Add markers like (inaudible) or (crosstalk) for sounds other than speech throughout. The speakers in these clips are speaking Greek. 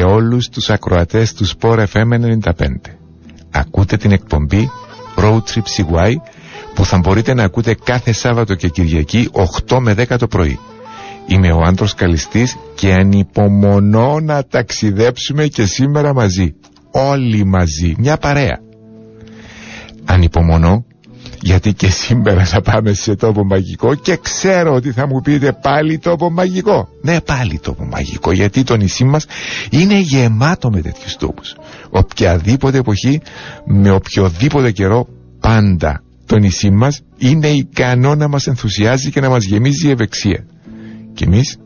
Καλημέρα σε όλους τους ακροατές του Sport FM 95. Ακούτε την εκπομπή Road Trip CY που θα μπορείτε να ακούτε κάθε Σάββατο και Κυριακή 8 με 10 το πρωί. Είμαι ο Άντρος Καλιστής και ανυπομονώ να ταξιδέψουμε και σήμερα μαζί. Όλοι μαζί, μια παρέα. Ανυπομονώ γιατί και σήμερα θα πάμε σε τόπο μαγικό και ξέρω ότι θα μου πείτε πάλι τόπο μαγικό. Ναι πάλι τόπο μαγικό γιατί το νησί μας είναι γεμάτο με τέτοιους τόπους. Οποιαδήποτε εποχή με οποιοδήποτε καιρό πάντα το νησί μας είναι ικανό να μας ενθουσιάζει και να μας γεμίζει η ευεξία. Και εμείς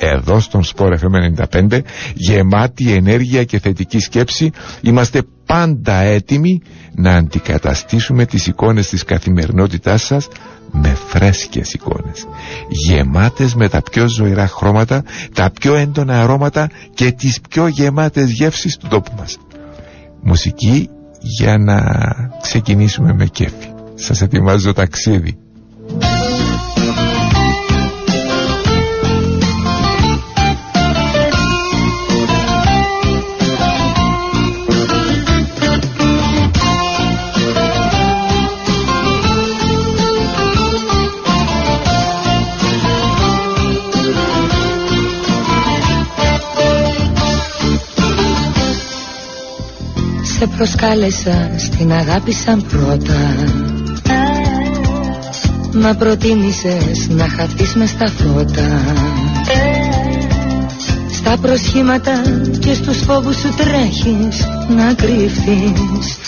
εδώ στον Σπορ FM 95 γεμάτη ενέργεια και θετική σκέψη. Είμαστε πάντα έτοιμοι να αντικαταστήσουμε τις εικόνες της καθημερινότητάς σας με φρέσκες εικόνες. Γεμάτες με τα πιο ζωηρά χρώματα τα πιο έντονα αρώματα και τις πιο γεμάτες γεύσεις του τόπου μας. Μουσική για να ξεκινήσουμε με κέφι. Σας ετοιμάζω ταξίδι Σε προσκάλεσα στην αγάπη σαν πρώτα. Μα προτίμησες να χαθείς μες στα φώτα. Στα προσχήματα και στους φόβους σου τρέχεις να κρύφθεις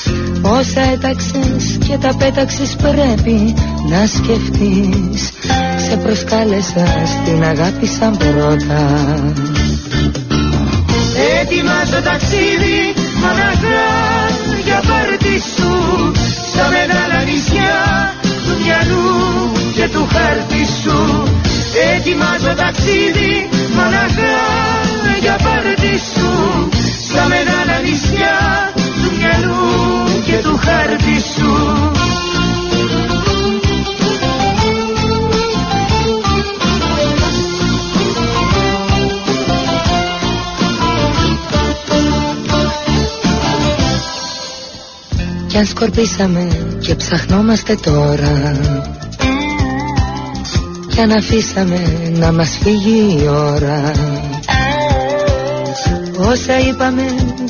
Όσα έταξες και τα πέταξες πρέπει να σκεφτείς. Σε προσκάλεσα στην αγάπη σαν πρώτα. Ετοιμάζω ταξίδι μοναχά για πάρτι σου στα μεγάλα νησιά του μυαλού και του χάρτη σου. Ετοιμάζω ταξίδι μοναχά για πάρτι σου στα μεγάλα νησιά του μυαλού και του χάρτη σου Κι αν σκορπίσαμε και ψαχνόμαστε τώρα. Κι αν αφήσαμε να μας φύγει η ώρα. Όσα είπαμε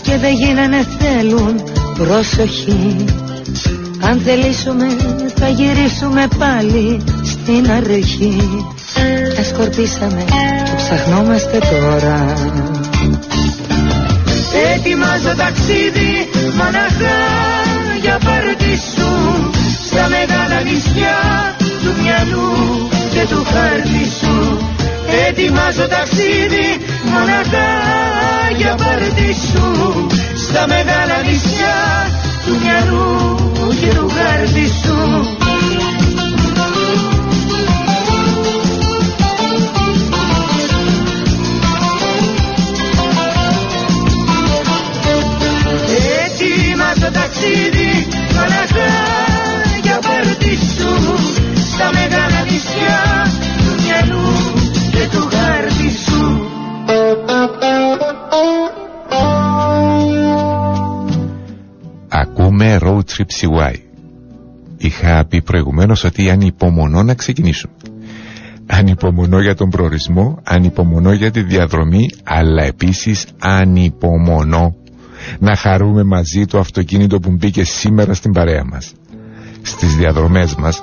και δεν γίνανε θέλουν προσοχή Αν θελήσουμε θα γυρίσουμε πάλι στην αρχή. Κι αν σκορπίσαμε και ψαχνόμαστε τώρα. Ετοιμάζω ταξίδι μοναχά για πάρτι σου στα μεγάλα νησιά του μυαλού και του χάρτη σου. Ετοιμάζω ταξίδι μοναχά για πάρτι σου στα μεγάλα νησιά του μυαλού και του χάρτη σου στα μεγάλα νησιά του μυαλού και του χάρτη σου. Ακούμε Road Trip CY Είχα πει προηγουμένως ότι ανυπομονώ να ξεκινήσουμε Ανυπομονώ για τον προορισμό, ανυπομονώ για τη διαδρομή, αλλά επίσης ανυπομονώ να χαρούμε μαζί το αυτοκίνητο που μπήκε σήμερα στην παρέα μας. Στις διαδρομές μας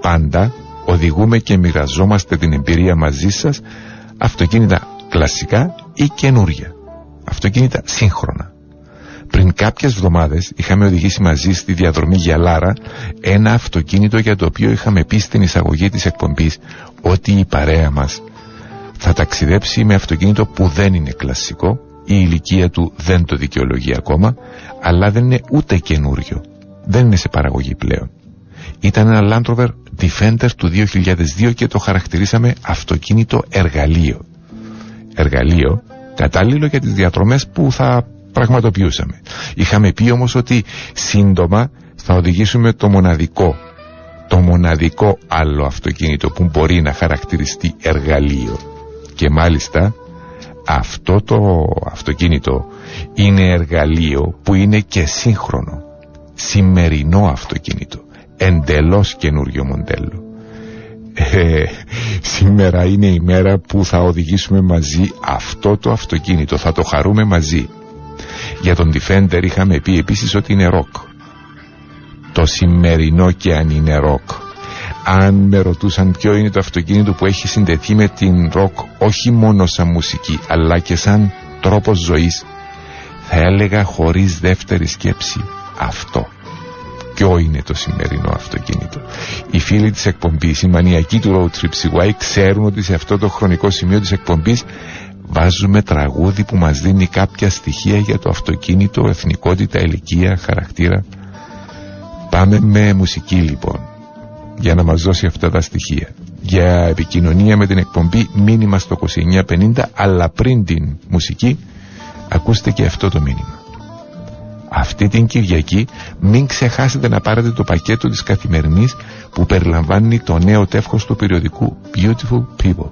πάντα οδηγούμε και μοιραζόμαστε την εμπειρία μαζί σας αυτοκίνητα κλασικά ή καινούρια. Αυτοκίνητα σύγχρονα. Πριν κάποιες εβδομάδες είχαμε οδηγήσει μαζί στη διαδρομή για Λάρα ένα αυτοκίνητο για το οποίο είχαμε πει στην εισαγωγή της εκπομπής ότι η παρέα μας θα ταξιδέψει με αυτοκίνητο που δεν είναι κλασικό η ηλικία του δεν το δικαιολογεί ακόμα αλλά δεν είναι ούτε καινούριο δεν είναι σε παραγωγή πλέον ήταν ένα Land Rover Defender του 2002 και το χαρακτηρίσαμε αυτοκίνητο εργαλείο. Εργαλείο κατάλληλο για τις διατρομές που θα πραγματοποιούσαμε. Είχαμε πει όμως ότι σύντομα θα οδηγήσουμε το μοναδικό το μοναδικό άλλο αυτοκίνητο που μπορεί να χαρακτηριστεί εργαλείο. Και μάλιστα αυτό το αυτοκίνητο είναι εργαλείο που είναι και σύγχρονο σημερινό αυτοκίνητο εντελώς καινούριο μοντέλο. Ε, σήμερα είναι η μέρα που θα οδηγήσουμε μαζί αυτό το αυτοκίνητο. Θα το χαρούμε μαζί. Για τον Defender είχαμε πει επίσης ότι είναι ροκ. Το σημερινό και αν είναι ροκ. Αν με ρωτούσαν ποιο είναι το αυτοκίνητο που έχει συνδεθεί με την ροκ όχι μόνο σαν μουσική αλλά και σαν τρόπος ζωής θα έλεγα χωρίς δεύτερη σκέψη αυτό ποιο είναι το σημερινό αυτοκίνητο; Οι φίλοι της εκπομπής οι μανιακοί του Road Trip CY ξέρουν ότι σε αυτό το χρονικό σημείο της εκπομπής βάζουμε τραγούδι που μας δίνει κάποια στοιχεία για το αυτοκίνητο, εθνικότητα, ηλικία, χαρακτήρα πάμε με μουσική λοιπόν για να μας δώσει αυτά τα στοιχεία. Για επικοινωνία με την εκπομπή μήνυμα στο 2950 αλλά πριν την μουσική ακούστε και αυτό το μήνυμα. Αυτή την Κυριακή μην ξεχάσετε να πάρετε το πακέτο της καθημερινής που περιλαμβάνει το νέο τεύχος του περιοδικού Beautiful People.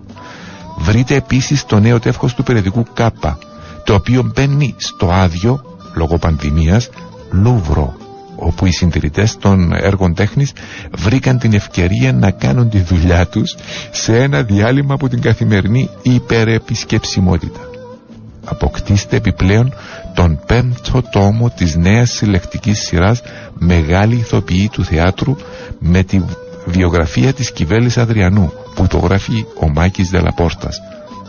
Βρείτε επίσης το νέο τεύχος του περιοδικού Κάπα το οποίο μπαίνει στο άδειο λόγω πανδημίας Λούβρο όπου οι συντηρητές των έργων τέχνης βρήκαν την ευκαιρία να κάνουν τη δουλειά τους σε ένα διάλειμμα από την καθημερινή υπερεπισκεψιμότητα. Αποκτήστε επιπλέον τον πέμπτο τόμο της νέας συλλεκτικής σειράς «Μεγάλη ηθοποιή του θεάτρου» με τη βιογραφία της Κιβέλης Αδριανού που υπογράφει ο Μάκης Δελαπόρτας.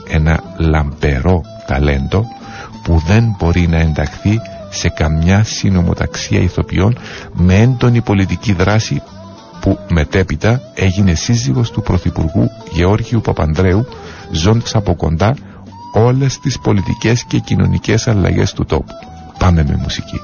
Ένα λαμπερό ταλέντο που δεν μπορεί να ενταχθεί σε καμιά συνομοταξία ηθοποιών με έντονη πολιτική δράση που μετέπειτα έγινε σύζυγος του Πρωθυπουργού Γεώργιου Παπανδρέου ζώντας από κοντά όλες τις πολιτικές και κοινωνικές αλλαγές του τόπου. Πάμε με μουσική.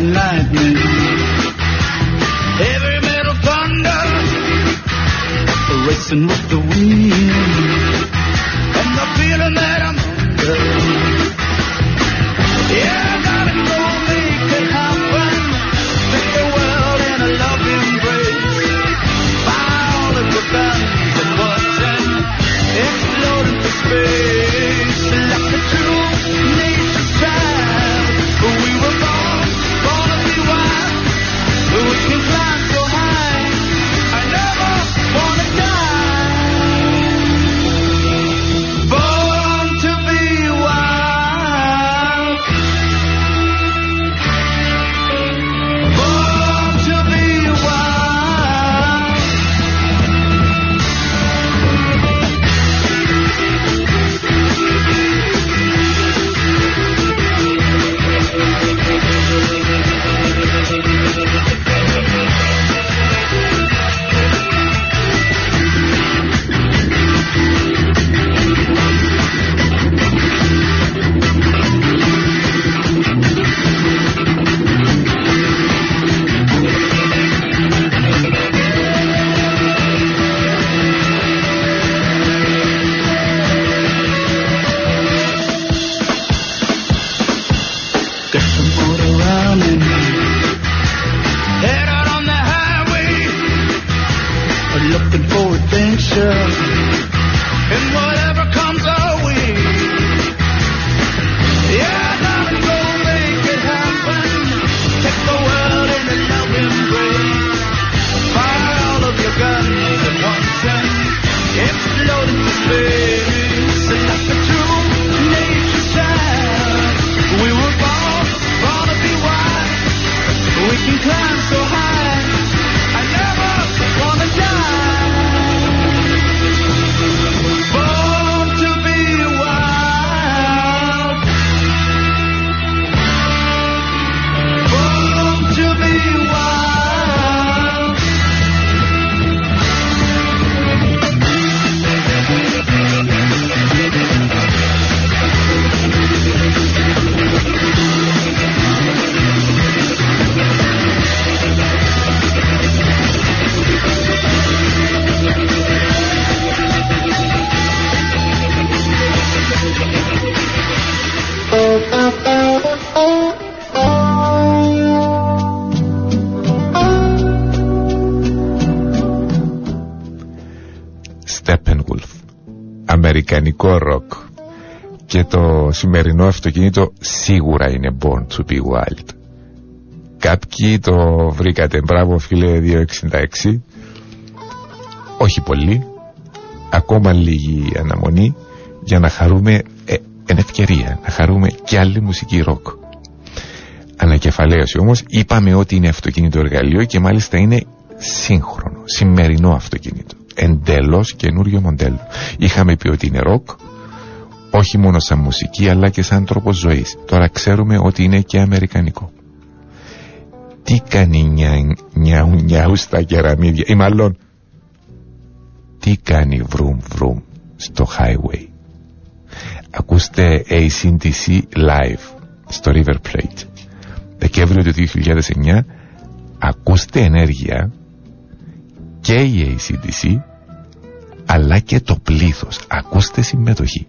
and lightning. Heavy metal thunder, racing with the wind. Αμερικανικό ροκ και το σημερινό αυτοκίνητο σίγουρα είναι Born to be Wild. Κάποιοι το βρήκατε, μπράβο φίλε 266. Όχι πολύ, ακόμα λίγη αναμονή για να χαρούμε ε, εν ευκαιρία, να χαρούμε και άλλη μουσική ροκ. Ανακεφαλαίωση όμως είπαμε ότι είναι αυτοκίνητο εργαλείο και μάλιστα είναι σύγχρονο, σημερινό αυτοκίνητο. Εντελώς καινούριο μοντέλο. Είχαμε πει ότι είναι ροκ, όχι μόνο σαν μουσική αλλά και σαν τρόπος ζωής. Τώρα ξέρουμε ότι είναι και αμερικανικό. Τι κάνει νιάου νιάου στα κεραμίδια ή μάλλον τι κάνει βρουμ βρουμ στο highway. Ακούστε ACDC live στο River Plate. Δεκέμβριο του 2009 ακούστε ενέργεια και η ACDC αλλά και το πλήθος. Ακούστε συμμετοχή.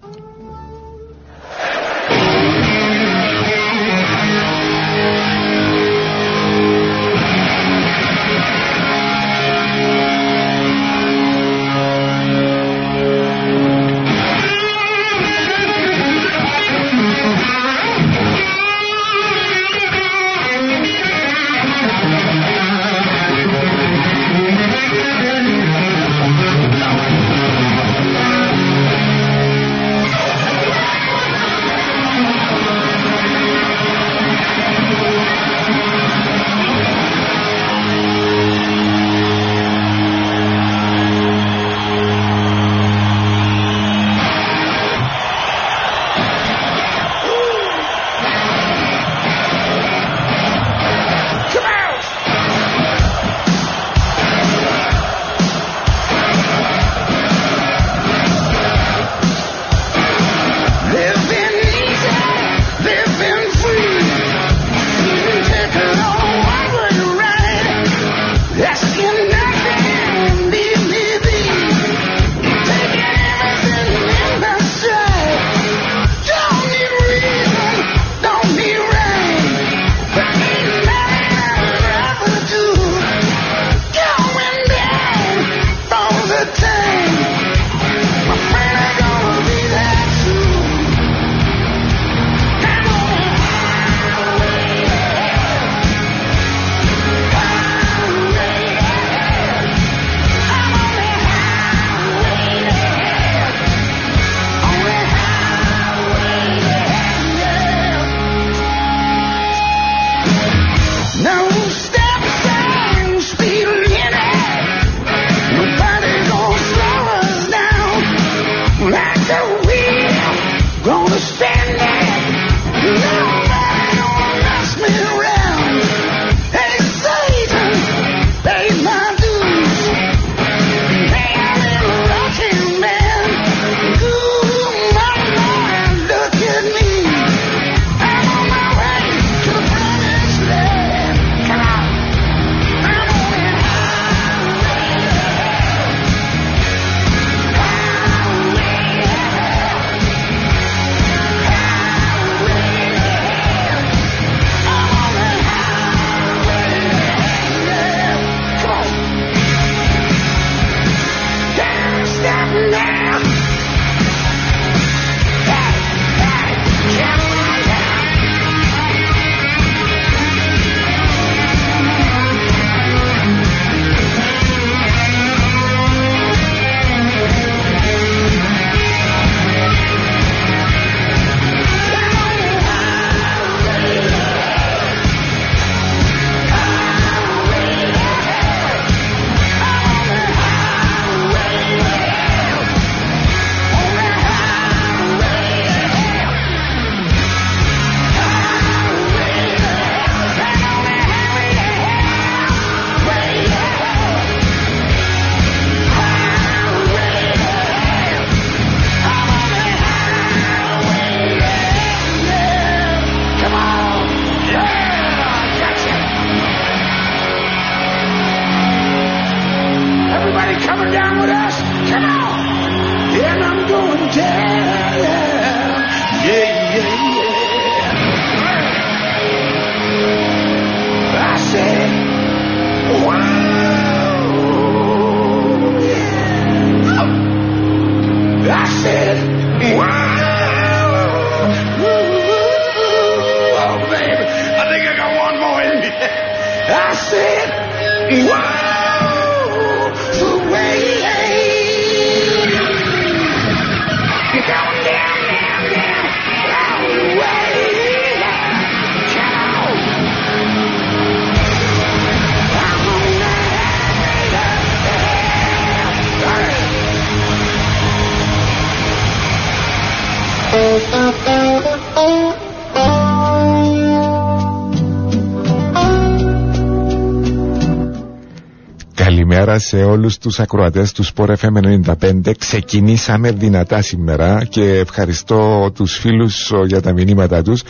Καλημέρα σε όλους τους ακροατές του Sport FM 95 Ξεκινήσαμε δυνατά σήμερα και ευχαριστώ τους φίλους για τα μηνύματα τους.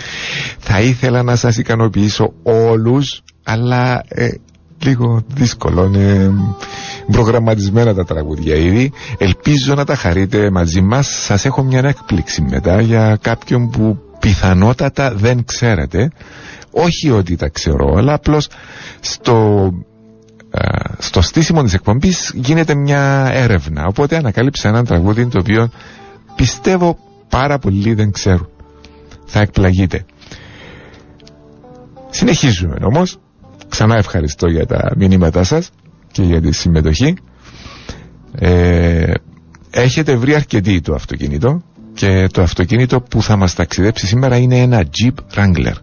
Θα ήθελα να σας ικανοποιήσω όλους αλλά ε, λίγο δύσκολο. Είναι προγραμματισμένα τα τραγούδια ήδη. Ελπίζω να τα χαρείτε μαζί μας. Σας έχω μια έκπληξη μετά για κάποιον που πιθανότατα δεν ξέρετε. Όχι ότι τα ξέρω αλλά απλώς στο στο στήσιμο της εκπομπής γίνεται μια έρευνα. Οπότε ανακάλυψε έναν τραγούδι το οποίο πιστεύω πάρα πολλοί δεν ξέρουν. Θα εκπλαγείτε. Συνεχίζουμε όμως. Ξανά ευχαριστώ για τα μηνύματά σας και για τη συμμετοχή. Ε, έχετε βρει αρκετή το αυτοκίνητο και το αυτοκίνητο που θα μας ταξιδέψει σήμερα είναι ένα Jeep Wrangler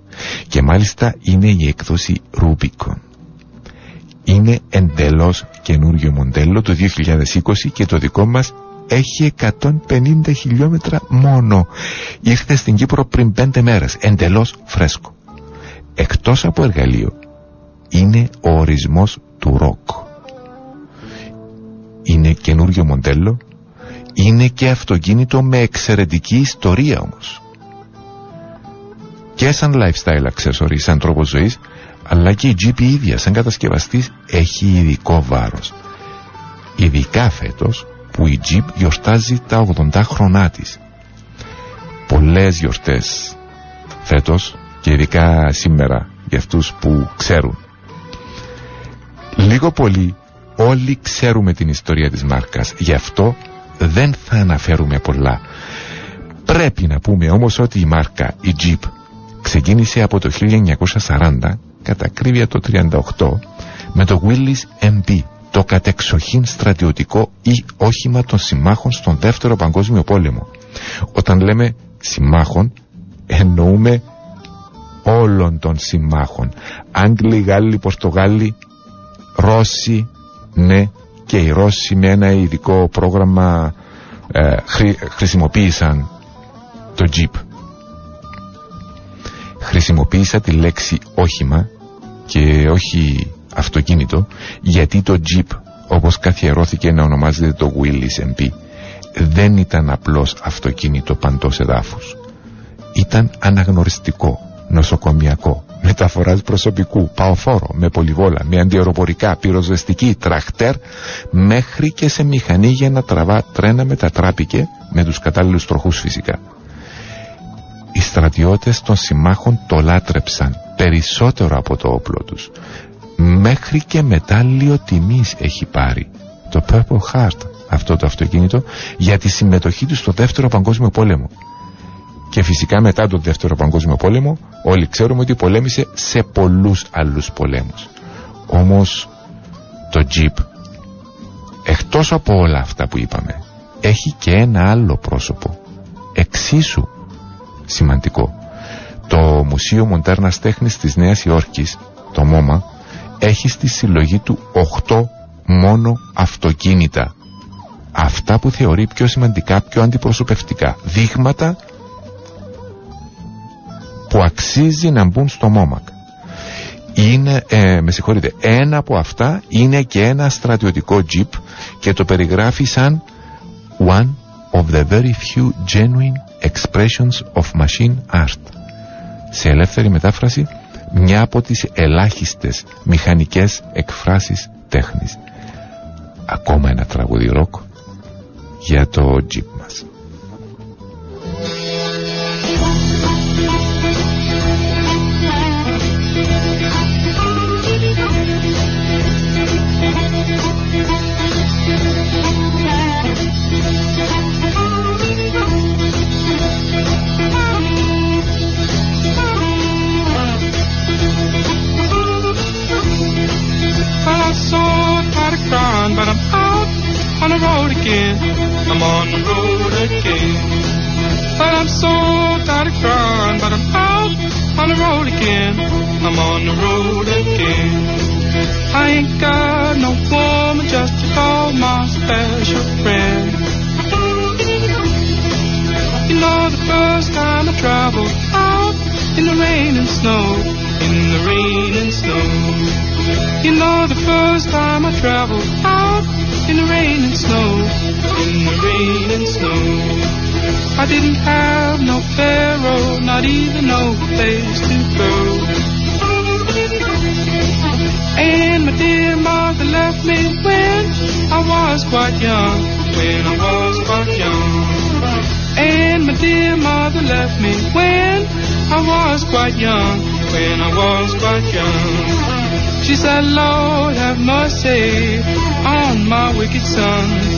και μάλιστα είναι η έκδοση Rubicon είναι εντελώς καινούριο μοντέλο το 2020 και το δικό μας έχει 150 χιλιόμετρα μόνο. Ήρθε στην Κύπρο πριν 5 μέρες, εντελώς φρέσκο. Εκτός από εργαλείο, είναι ο ορισμός του ροκ. Είναι καινούριο μοντέλο, είναι και αυτοκίνητο με εξαιρετική ιστορία όμως. Και σαν lifestyle accessory, σαν τρόπο ζωής, αλλά και η Jeep η ίδια σαν κατασκευαστής έχει ειδικό βάρος. Ειδικά φέτος που η Jeep γιορτάζει τα 80 χρονά της. Πολλές γιορτές φέτος και ειδικά σήμερα για αυτούς που ξέρουν. Λίγο πολύ όλοι ξέρουμε την ιστορία της μάρκας, γι' αυτό δεν θα αναφέρουμε πολλά. Πρέπει να πούμε όμως ότι η μάρκα, η Jeep, ξεκίνησε από το 1940 κατά ακρίβεια το 38 με το Willis MB το κατεξοχήν στρατιωτικό ή όχημα των συμμάχων στον δεύτερο παγκόσμιο πόλεμο. Όταν λέμε συμμάχων εννοούμε όλων των συμμάχων. Άγγλοι, Γάλλοι, Πορτογάλοι Ρώσοι ναι και οι Ρώσοι με ένα ειδικό πρόγραμμα ε, χρησιμοποίησαν το Jeep. Χρησιμοποίησα τη λέξη όχημα και όχι αυτοκίνητο γιατί το Jeep όπως καθιερώθηκε να ονομάζεται το Willys MP δεν ήταν απλώς αυτοκίνητο παντός εδάφους. Ήταν αναγνωριστικό, νοσοκομιακό μεταφοράς προσωπικού, παοφόρο, με πολυβόλα, με αντιεροπορικά, πυροσβεστική, τραχτέρ μέχρι και σε μηχανή για να τραβά τρένα μετατράπηκε με τους κατάλληλους τροχούς φυσικά. Οι στρατιώτες των συμμάχων το λάτρεψαν περισσότερο από το όπλο τους. Μέχρι και μετάλλιο τιμής έχει πάρει το Purple Heart αυτό το αυτοκίνητο για τη συμμετοχή τους στο δεύτερο παγκόσμιο πόλεμο. Και φυσικά μετά τον δεύτερο παγκόσμιο πόλεμο όλοι ξέρουμε ότι πολέμησε σε πολλούς άλλους πολέμους. Όμως το Jeep εκτός από όλα αυτά που είπαμε έχει και ένα άλλο πρόσωπο εξίσου σημαντικό. Το Μουσείο Μοντέρνας Τέχνης της Νέας Υόρκης, το ΜΟΜΑ, έχει στη συλλογή του 8 μόνο αυτοκίνητα. Αυτά που θεωρεί πιο σημαντικά, πιο αντιπροσωπευτικά. Δείγματα που αξίζει να μπουν στο ΜΟΜΑΚ. Είναι, ε, με συγχωρείτε, ένα από αυτά είναι και ένα στρατιωτικό τζιπ και το περιγράφει σαν one of the very few genuine expressions of machine art. Σε ελεύθερη μετάφραση, μια από τις ελάχιστες μηχανικές εκφράσεις τέχνης. Ακόμα ένα τραγούδι ροκ για το τζιπ μας. The road again. I'm on the road again. But I'm so tired of crying, but I'm out on the road again. I'm on the road again. I ain't got no woman just to call my special friend. You know the first time I traveled out in the rain and snow, in the rain and snow. You know the first time I traveled out in the rain and snow, in the rain and snow. I didn't have no pharaoh, not even no place to go. And my dear mother left me when I was quite young, when I was quite young. And my dear mother left me when I was quite young, when I was quite young. She said, Lord, have mercy on my wicked son.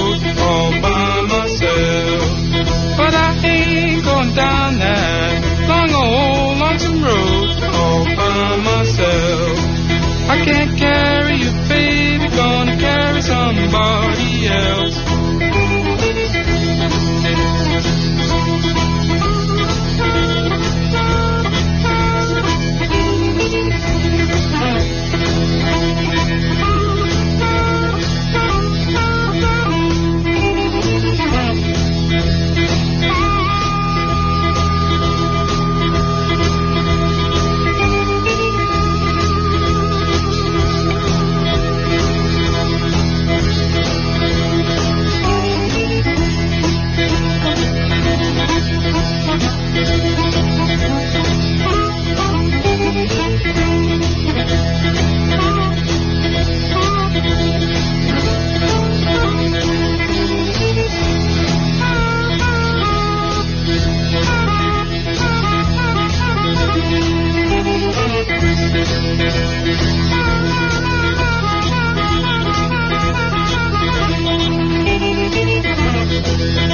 down that long old lonesome road all by myself. I can't carry you, baby, gonna carry somebody else. Ακούτε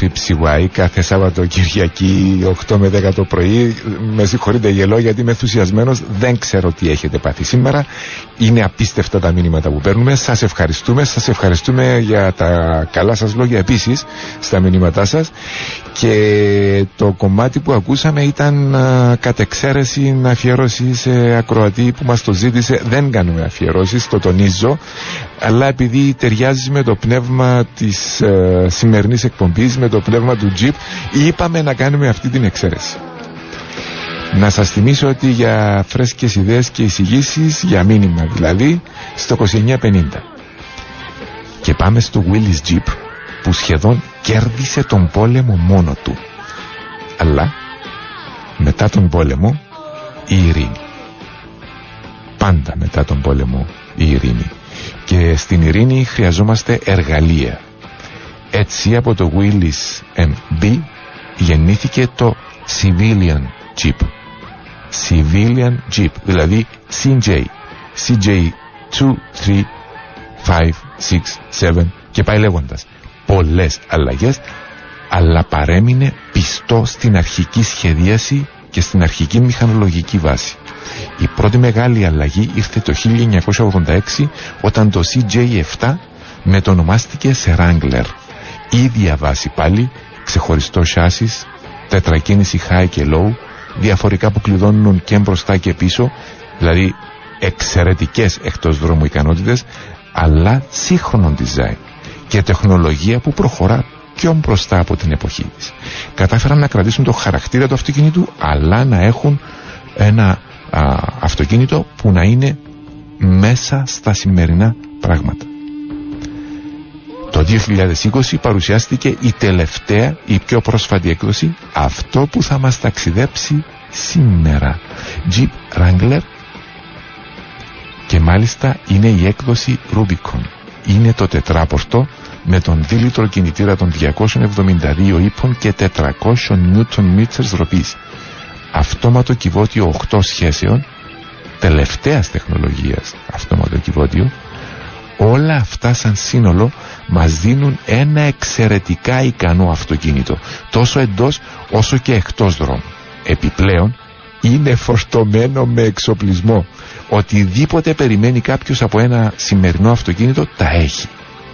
το Road Trip CY κάθε Σάββατο Κυριακή 8 με 10 το πρωί. Με συγχωρείτε γελό γιατί είμαι ενθουσιασμένος. Δεν ξέρω τι έχετε πάθει σήμερα. Είναι απίστευτα τα μήνυματα που παίρνουμε. Σας ευχαριστούμε. Σας ευχαριστούμε για τα καλά σας λόγια επίσης στα μηνύματά σας. Και το κομμάτι που ακούσαμε ήταν α, κατ' εξαίρεση αφιέρωση σε ακροατή που μας το ζήτησε. Δεν κάνουμε αφιερώσεις, το τονίζω. Αλλά επειδή ταιριάζει με το πνεύμα της σημερινή σημερινής εκπομπής με το πνεύμα του Jeep είπαμε να κάνουμε αυτή την εξαίρεση. Να σας θυμίσω ότι για φρέσκες ιδέες και εισηγήσεις για μήνυμα δηλαδή στο 2950. Και πάμε στο Willis Jeep που σχεδόν κέρδισε τον πόλεμο μόνο του. Αλλά μετά τον πόλεμο η ειρήνη. Πάντα μετά τον πόλεμο η ειρήνη. Και στην ειρήνη χρειαζόμαστε εργαλεία. Έτσι από το Willis MB γεννήθηκε το Civilian Jeep. Civilian Jeep, δηλαδή CJ, CJ 2, 3, 5, 6, 7 και πάει λέγοντας. Πολλές αλλαγές, αλλά παρέμεινε πιστό στην αρχική σχεδίαση και στην αρχική μηχανολογική βάση. Η πρώτη μεγάλη αλλαγή ήρθε το 1986 όταν το CJ7 μετονομάστηκε σε Wrangler. Ίδια βάση πάλι, ξεχωριστό σάσις, τετρακίνηση high και low, διαφορικά που κλειδώνουν και μπροστά και πίσω, δηλαδή εξαιρετικές εκτός δρόμου ικανότητες, αλλά σύγχρονο design και τεχνολογία που προχωρά πιο μπροστά από την εποχή της. Κατάφεραν να κρατήσουν το χαρακτήρα του αυτοκίνητου, αλλά να έχουν ένα αυτοκίνητο που να είναι μέσα στα σημερινά πράγματα. Το 2020 παρουσιάστηκε η τελευταία, η πιο πρόσφατη έκδοση, αυτό που θα μας ταξιδέψει σήμερα. Jeep Wrangler και μάλιστα είναι η έκδοση Rubicon. Είναι το τετράπορτο με τον δίλητρο κινητήρα των 272 ύπων και 400 Nm ροπής. Αυτόματο κυβότιο 8 σχέσεων, τελευταίας τεχνολογίας αυτόματο κυβότιο, όλα αυτά σαν σύνολο μας δίνουν ένα εξαιρετικά ικανό αυτοκίνητο, τόσο εντός όσο και εκτός δρόμου. Επιπλέον, είναι φορτωμένο με εξοπλισμό. Οτιδήποτε περιμένει κάποιος από ένα σημερινό αυτοκίνητο τα έχει.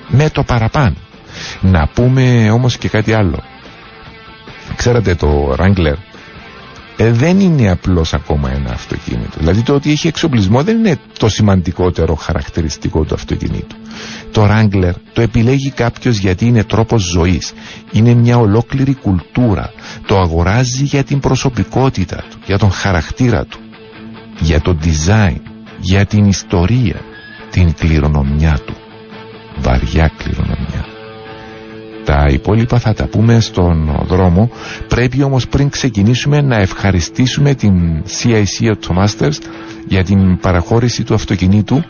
Με το παραπάνω. Να πούμε όμως και κάτι άλλο. Ξέρετε το Wrangler ε, δεν είναι απλώς ακόμα ένα αυτοκίνητο. Δηλαδή το ότι έχει εξοπλισμό δεν είναι το σημαντικότερο χαρακτηριστικό του αυτοκινήτου. Το Wrangler το επιλέγει κάποιος γιατί είναι τρόπος ζωής. Είναι μια ολόκληρη κουλτούρα. Το αγοράζει για την προσωπικότητα του, για τον χαρακτήρα του, για το design, για την ιστορία, την κληρονομιά του. Βαριά κληρονομιά. Τα υπόλοιπα θα τα πούμε στον δρόμο. Πρέπει όμως πριν ξεκινήσουμε να ευχαριστήσουμε την CIC Automasters για την παραχώρηση του αυτοκινήτου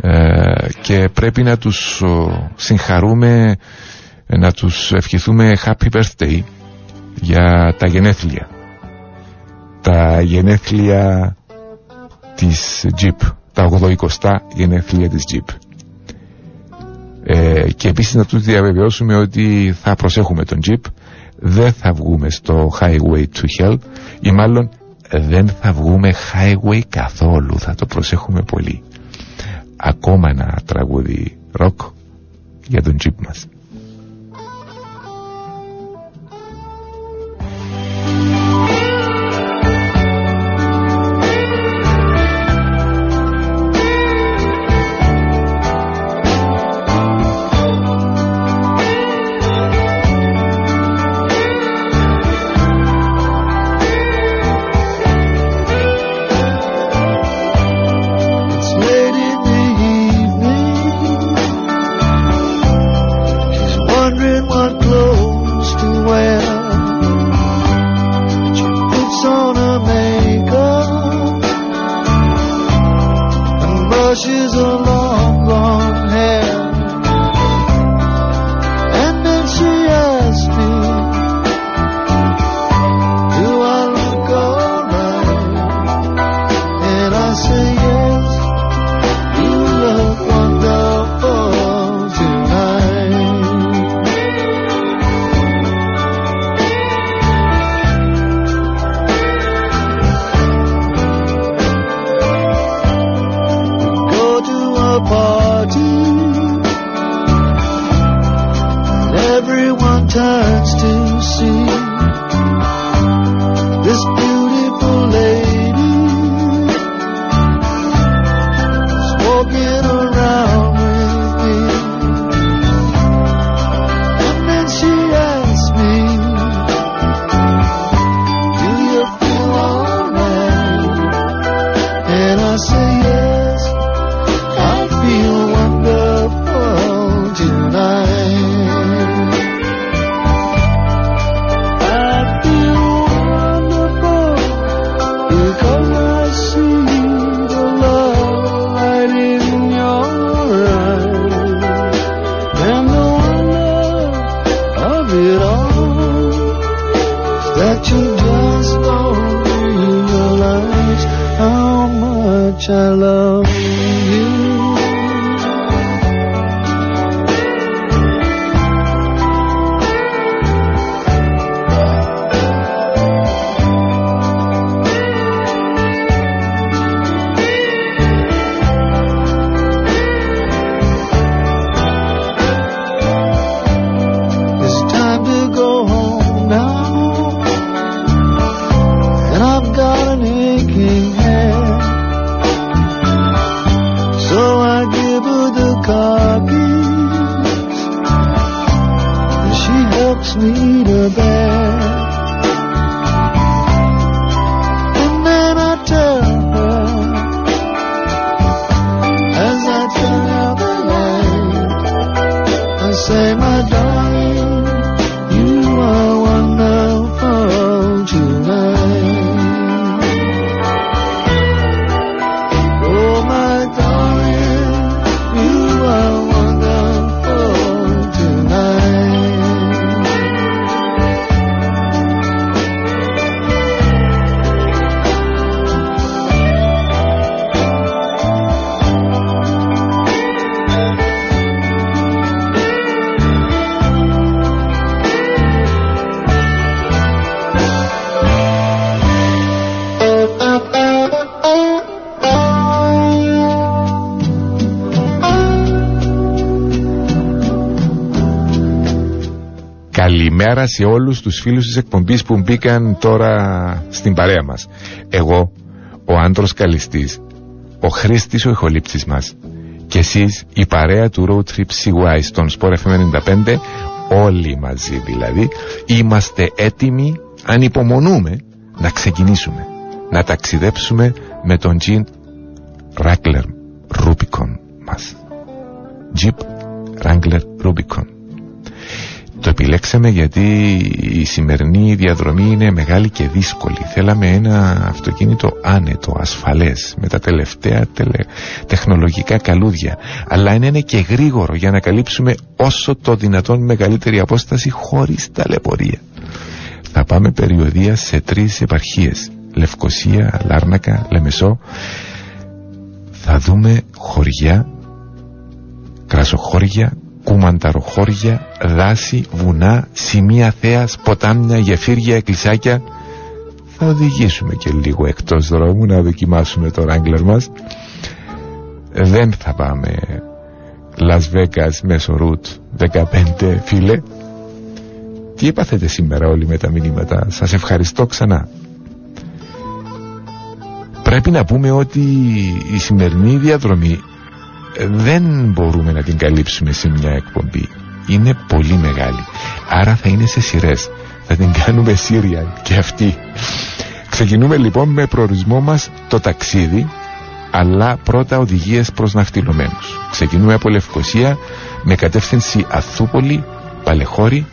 ε, και πρέπει να τους συγχαρούμε, να τους ευχηθούμε happy birthday για τα γενέθλια. Τα γενέθλια της Jeep, τα 80 γενέθλια της Jeep. Ε, και επίσης να τους διαβεβαιώσουμε ότι θα προσέχουμε τον Jeep δεν θα βγούμε στο highway to hell. Ή μάλλον δεν θα βγούμε highway καθόλου. Θα το προσέχουμε πολύ. Ακόμα ένα τραγούδι rock για τον Jeep μας Καλημέρα σε όλους τους φίλους της εκπομπής που μπήκαν τώρα στην παρέα μας. Εγώ, ο άντρος καλιστής, ο Χρήστης ο ηχολήψης μας και εσείς η παρέα του Road Trip CY στον Sport FM 95 όλοι μαζί δηλαδή είμαστε έτοιμοι ανυπομονούμε να ξεκινήσουμε να ταξιδέψουμε με τον Jeep Wrangler Rubicon μας Jeep Wrangler Rubicon το επιλέξαμε γιατί η σημερινή διαδρομή είναι μεγάλη και δύσκολη. Θέλαμε ένα αυτοκίνητο άνετο, ασφαλές, με τα τελευταία τελε... τεχνολογικά καλούδια. Αλλά είναι, είναι και γρήγορο για να καλύψουμε όσο το δυνατόν μεγαλύτερη απόσταση χωρίς ταλαιπωρία. Θα πάμε περιοδία σε τρεις επαρχίες. Λευκοσία, Λάρνακα, Λεμεσό. Θα δούμε χωριά, κρασοχώρια, κουμανταροχώρια, δάση, βουνά, σημεία θέας, ποτάμια, γεφύρια, εκκλησάκια. Θα οδηγήσουμε και λίγο εκτός δρόμου να δοκιμάσουμε το ράγκλερ μας. Δεν θα πάμε Las Vegas μέσω ρουτ 15 φίλε. Τι έπαθετε σήμερα όλοι με τα μηνύματα. Σας ευχαριστώ ξανά. Πρέπει να πούμε ότι η σημερινή διαδρομή δεν μπορούμε να την καλύψουμε σε μια εκπομπή. Είναι πολύ μεγάλη. Άρα θα είναι σε σειρές. Θα την κάνουμε σύριαν και αυτή. Ξεκινούμε λοιπόν με προορισμό μας το ταξίδι αλλά πρώτα οδηγίες προς ναυτιλωμένους. Ξεκινούμε από Λευκοσία με κατεύθυνση Αθούπολη, Παλεχώρη.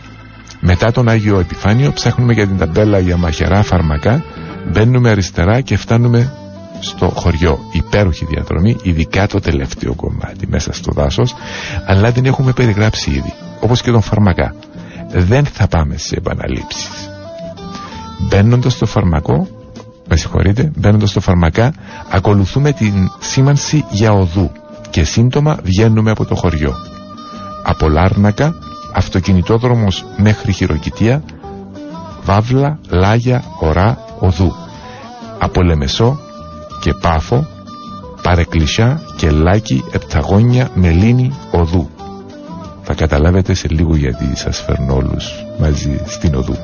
Μετά τον Άγιο Επιφάνιο ψάχνουμε για την ταμπέλα για μαχαιρά φαρμακά. Μπαίνουμε αριστερά και φτάνουμε στο χωριό. Υπέροχη διαδρομή, ειδικά το τελευταίο κομμάτι μέσα στο δάσος, αλλά την έχουμε περιγράψει ήδη, όπως και τον φαρμακά. Δεν θα πάμε σε επαναλήψεις. Μπαίνοντας στο φαρμακό, με συγχωρείτε, μπαίνοντας στο φαρμακά, ακολουθούμε την σήμανση για οδού και σύντομα βγαίνουμε από το χωριό. Από Λάρνακα, αυτοκινητόδρομος μέχρι Χειροκητία, Βάβλα, Λάγια, Ορά, Οδού. Από Λεμεσό, και Πάφο, Παρεκκλησιά και Λάκη, Επταγόνια, Μελίνη, Οδού. Θα καταλάβετε σε λίγο γιατί σας φέρνω όλους μαζί στην Οδού.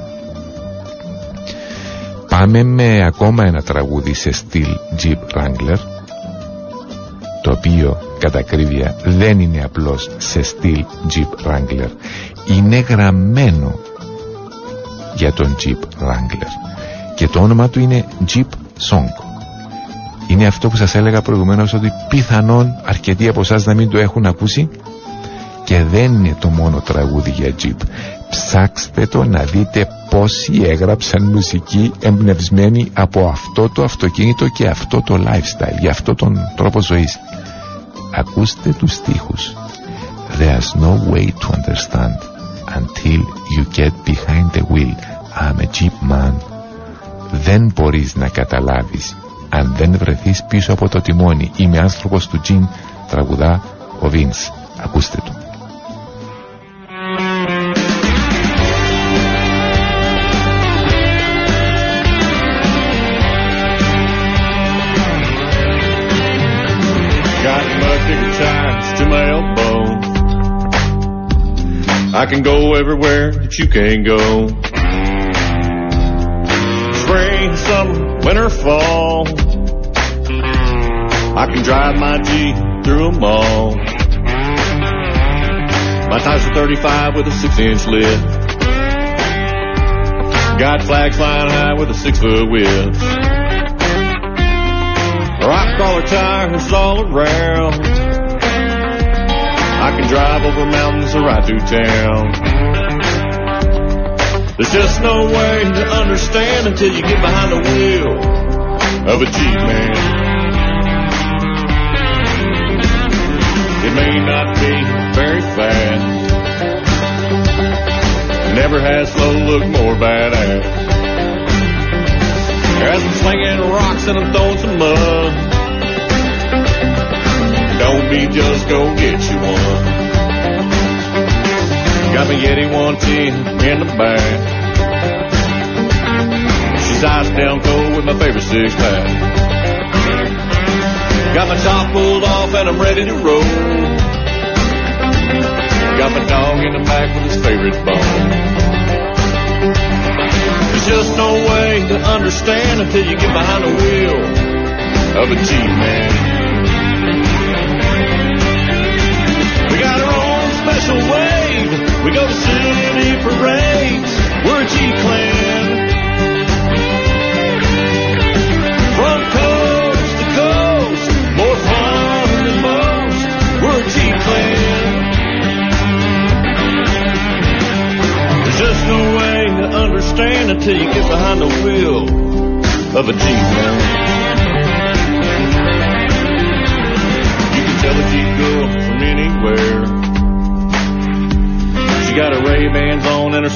Πάμε με ακόμα ένα τραγούδι σε στυλ Jeep Wrangler το οποίο κατά ακρίβεια δεν είναι απλώς σε στυλ Jeep Wrangler είναι γραμμένο για τον Jeep Wrangler και το όνομα του είναι Jeep Song είναι αυτό που σας έλεγα προηγουμένως ότι πιθανόν αρκετοί από εσάς να μην το έχουν ακούσει και δεν είναι το μόνο τραγούδι για Jeep. Ψάξτε το να δείτε πόσοι έγραψαν μουσική εμπνευσμένη από αυτό το αυτοκίνητο και αυτό το lifestyle, για αυτό τον τρόπο ζωής. Ακούστε τους στίχους. There's no way to understand until you get behind the wheel. I'm a Jeep man. Δεν μπορείς να καταλάβεις αν δεν βρεθείς πίσω από το τιμόνι είμαι άνθρωπος του τζιν τραγουδά ο Βίνς ακούστε του I can go everywhere that you can go. Spring, summer, winter, fall. I can drive my Jeep through them all. My tires are 35 with a 6 inch lid. Got flags flying high with a 6 foot width. Rock crawler tires all around. I can drive over mountains or ride through town. There's just no way to understand until you get behind the wheel of a Jeep, man. It may not be very fast. Never has slow look more badass. As I'm slinging rocks and I'm throwing some mud. Don't be just go get you one. Got my Yeti 110 in the back. She's ice down cold with my favorite six pack. Got my top pulled off and I'm ready to roll. Got my dog in the back with his favorite bone. There's just no way to understand until you get behind the wheel of a Jeep man. We got her own special wave. We go to city parades. We're a G-Clan. From coast to coast, more fun than most. We're a G-Clan. There's just no way to understand until you get behind the wheel of a G-Clan.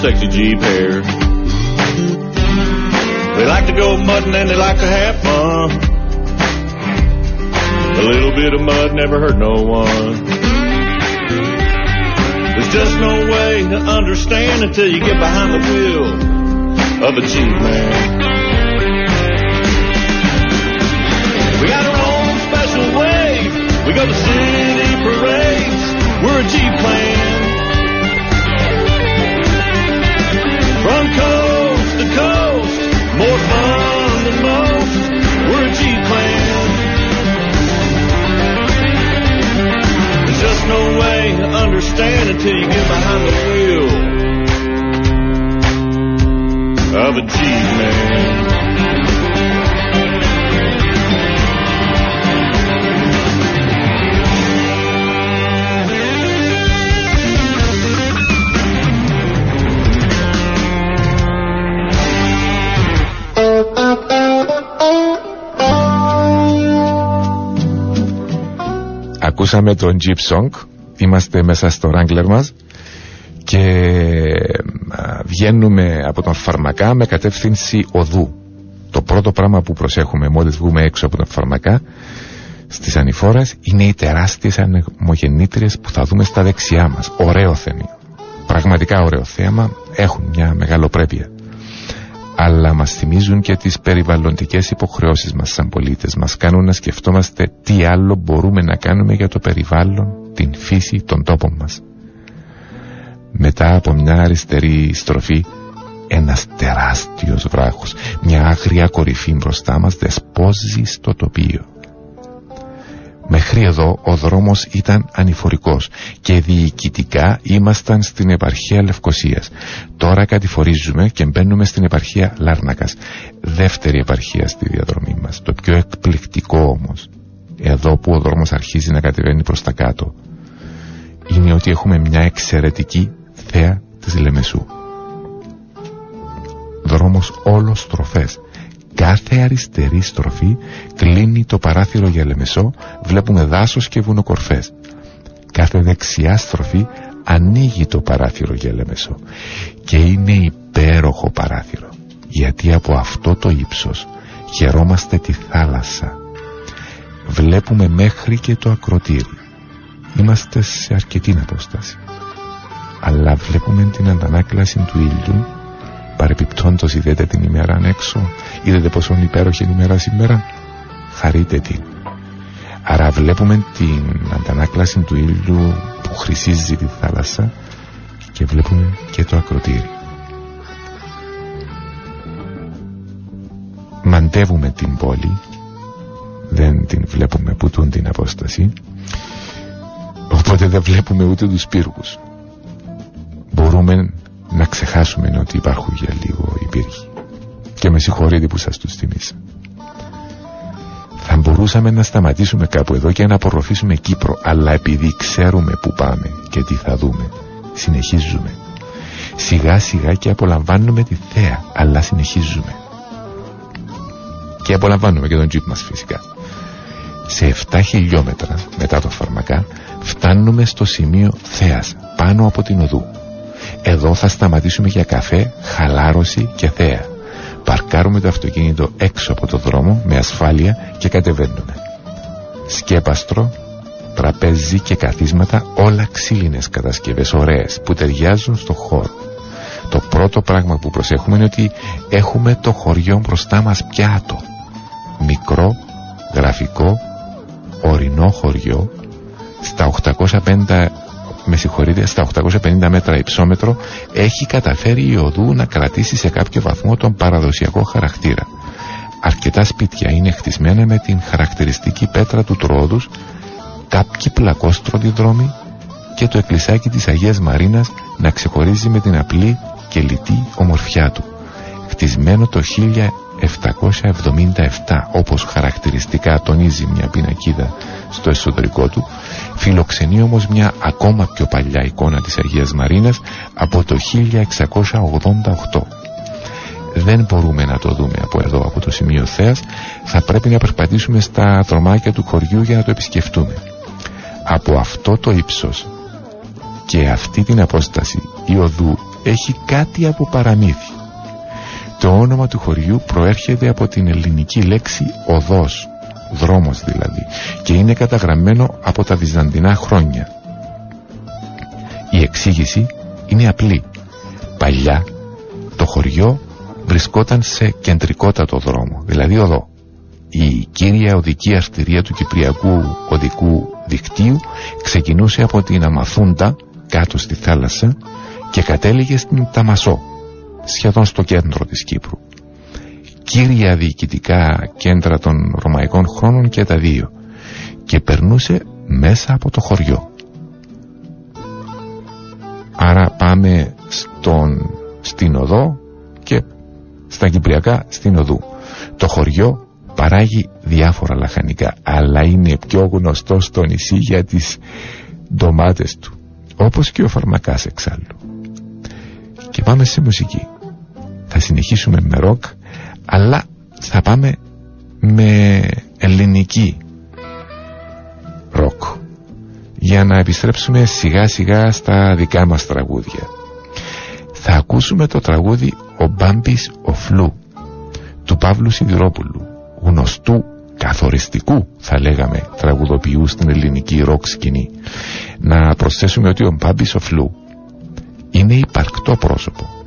Sexy Jeep hair. They like to go mudding and they like to have fun. A little bit of mud never hurt no one. There's just no way to understand until you get behind the wheel of a Jeep man. We got our own special way. We go to city parades. We're a Jeep clan. From coast to coast, more fun than most. We're a G-Clan. There's just no way to understand until you get behind the wheel of a G-Man. Ακούσαμε τον Jeep Song Είμαστε μέσα στο Wrangler μας Και βγαίνουμε από τον φαρμακά με κατεύθυνση οδού. Το πρώτο πράγμα που προσέχουμε μόλις βγούμε έξω από τον φαρμακά Στις ανηφόρες είναι οι τεράστιες ανεμογεννήτριες που θα δούμε στα δεξιά μας. Ωραίο θέμα Πραγματικά ωραίο θέμα Έχουν μια μεγαλοπρέπεια αλλά μας θυμίζουν και τις περιβαλλοντικές υποχρεώσεις μας σαν πολίτες. Μας κάνουν να σκεφτόμαστε τι άλλο μπορούμε να κάνουμε για το περιβάλλον, την φύση, τον τόπο μας. Μετά από μια αριστερή στροφή, ένας τεράστιος βράχος, μια άγρια κορυφή μπροστά μας δεσπόζει στο τοπίο. Μέχρι εδώ ο δρόμος ήταν ανηφορικός και διοικητικά ήμασταν στην επαρχία Λευκοσίας. Τώρα κατηφορίζουμε και μπαίνουμε στην επαρχία Λάρνακας. Δεύτερη επαρχία στη διαδρομή μας. Το πιο εκπληκτικό όμως, εδώ που ο δρόμος αρχίζει να κατεβαίνει προς τα κάτω, είναι ότι έχουμε μια εξαιρετική θέα της Λεμεσού. Δρόμος όλος στροφές Κάθε αριστερή στροφή κλείνει το παράθυρο για Λεμεσό, βλέπουμε δάσος και βουνοκορφές. Κάθε δεξιά στροφή ανοίγει το παράθυρο για Λεμεσό και είναι υπέροχο παράθυρο γιατί από αυτό το ύψος Χαιρόμαστε τη θάλασσα. Βλέπουμε μέχρι και το ακροτήρι. Είμαστε σε αρκετή απόσταση. Αλλά βλέπουμε την αντανάκλαση του ήλιου παρεπιπτόντως είδετε την ημέρα έξω είδετε πόσο υπέροχη ημέρα σήμερα χαρείτε την. Άρα βλέπουμε την αντανάκλαση του ήλιου που χρυσίζει τη θάλασσα και βλέπουμε και το ακροτήρι. Μαντεύουμε την πόλη δεν την βλέπουμε που τούν την απόσταση οπότε δεν βλέπουμε ούτε τους πύργους. Μπορούμε να ξεχάσουμε ότι υπάρχουν για λίγο υπήρχε. Και με συγχωρείτε που σας τους θυμίσα θα μπορούσαμε να σταματήσουμε κάπου εδώ και να απορροφήσουμε Κύπρο αλλά επειδή ξέρουμε που πάμε και τι θα δούμε συνεχίζουμε. Σιγά σιγά και απολαμβάνουμε τη θέα αλλά συνεχίζουμε. Και απολαμβάνουμε και τον τζιπ μας φυσικά. Σε 7 χιλιόμετρα μετά το φαρμακά φτάνουμε στο σημείο θέας πάνω από την οδού εδώ θα σταματήσουμε για καφέ, χαλάρωση και θέα. Παρκάρουμε το αυτοκίνητο έξω από το δρόμο με ασφάλεια και κατεβαίνουμε. Σκέπαστρο, τραπέζι και καθίσματα όλα ξύλινες κατασκευές ωραίες που ταιριάζουν στο χώρο. Το πρώτο πράγμα που προσέχουμε είναι ότι έχουμε το χωριό μπροστά μας πιάτο. Μικρό, γραφικό, ορεινό χωριό στα 850 με συγχωρείτε, στα 850 μέτρα υψόμετρο έχει καταφέρει η οδού να κρατήσει σε κάποιο βαθμό τον παραδοσιακό χαρακτήρα. Αρκετά σπίτια είναι χτισμένα με την χαρακτηριστική πέτρα του τρόδους, κάποιοι πλακόστρωτοι δρόμοι και το εκκλησάκι της Αγίας Μαρίνας να ξεχωρίζει με την απλή και λιτή ομορφιά του. Χτισμένο το 1777 όπως χαρακτηριστικά τονίζει μια πινακίδα στο εσωτερικό του φιλοξενεί όμως μια ακόμα πιο παλιά εικόνα της Αγίας Μαρίνας από το 1688 δεν μπορούμε να το δούμε από εδώ από το σημείο θέας θα πρέπει να περπατήσουμε στα δρομάκια του χωριού για να το επισκεφτούμε. Από αυτό το ύψος και αυτή την απόσταση η οδού έχει κάτι από παραμύθι το όνομα του χωριού προέρχεται από την ελληνική λέξη οδός, δρόμος δηλαδή, και είναι καταγραμμένο από τα βυζαντινά χρόνια. Η εξήγηση είναι απλή. Παλιά το χωριό βρισκόταν σε κεντρικότατο δρόμο, δηλαδή οδό. Η κύρια οδική αρτηρία του Κυπριακού οδικού δικτύου ξεκινούσε από την Αμαθούντα κάτω στη θάλασσα και κατέληγε στην Ταμασό σχεδόν στο κέντρο της Κύπρου. Κύρια διοικητικά κέντρα των Ρωμαϊκών χρόνων και τα δύο και περνούσε μέσα από το χωριό. Άρα πάμε στον, στην οδό και στα Κυπριακά στην οδού. Το χωριό παράγει διάφορα λαχανικά αλλά είναι πιο γνωστό στο νησί για τις ντομάτες του όπως και ο φαρμακάς εξάλλου. Και πάμε σε μουσική θα συνεχίσουμε με ροκ αλλά θα πάμε με ελληνική ροκ. Για να επιστρέψουμε σιγά σιγά στα δικά μας τραγούδια. Θα ακούσουμε το τραγούδι «Ο Μπάμπης ο Φλού» του Παύλου Σιδηρόπουλου γνωστού καθοριστικού θα λέγαμε τραγουδοποιού στην ελληνική ροκ σκηνή. Να προσθέσουμε ότι ο Μπάμπης ο Φλού είναι υπαρκτό πρόσωπο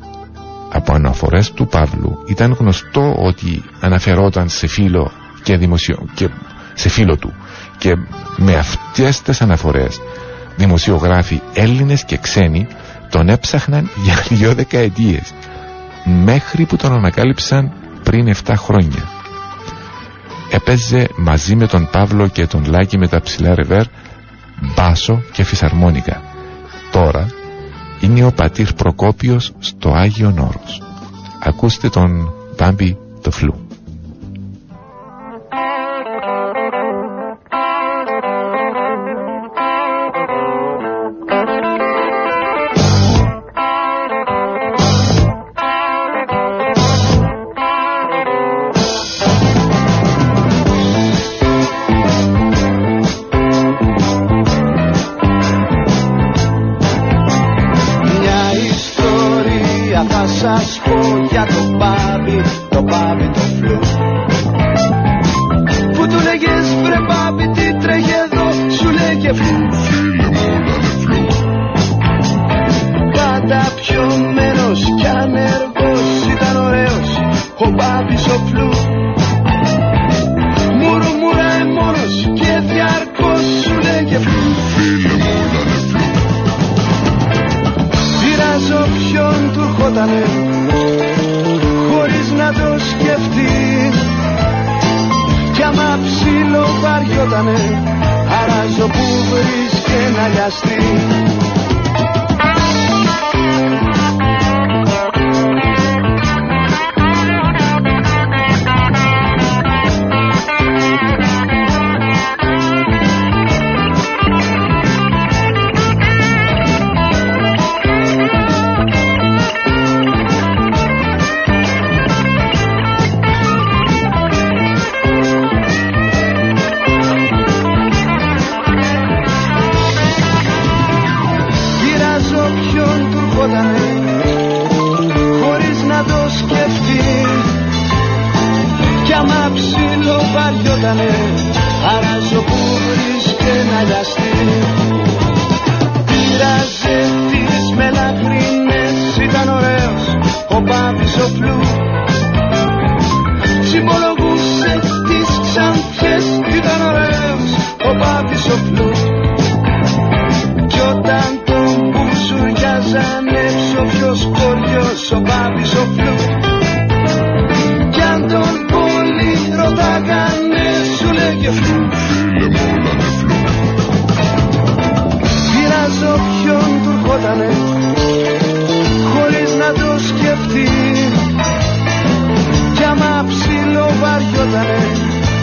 από αναφορές του Παύλου ήταν γνωστό ότι αναφερόταν σε φίλο και, δημοσιο... και σε φίλο του. Και με αυτές τις αναφορές δημοσιογράφοι Έλληνες και ξένοι τον έψαχναν για (laughs) δύο δεκαετίες μέχρι που τον ανακάλυψαν πριν 7 χρόνια. Έπαιζε μαζί με τον Παύλο και τον Λάκη με τα ψηλά ρεβέρ μπάσο και φυσαρμόνικα. Τώρα είναι ο πατήρ Προκόπιος στο Άγιο Όρος. Ακούστε τον Μπάμπη το φλού.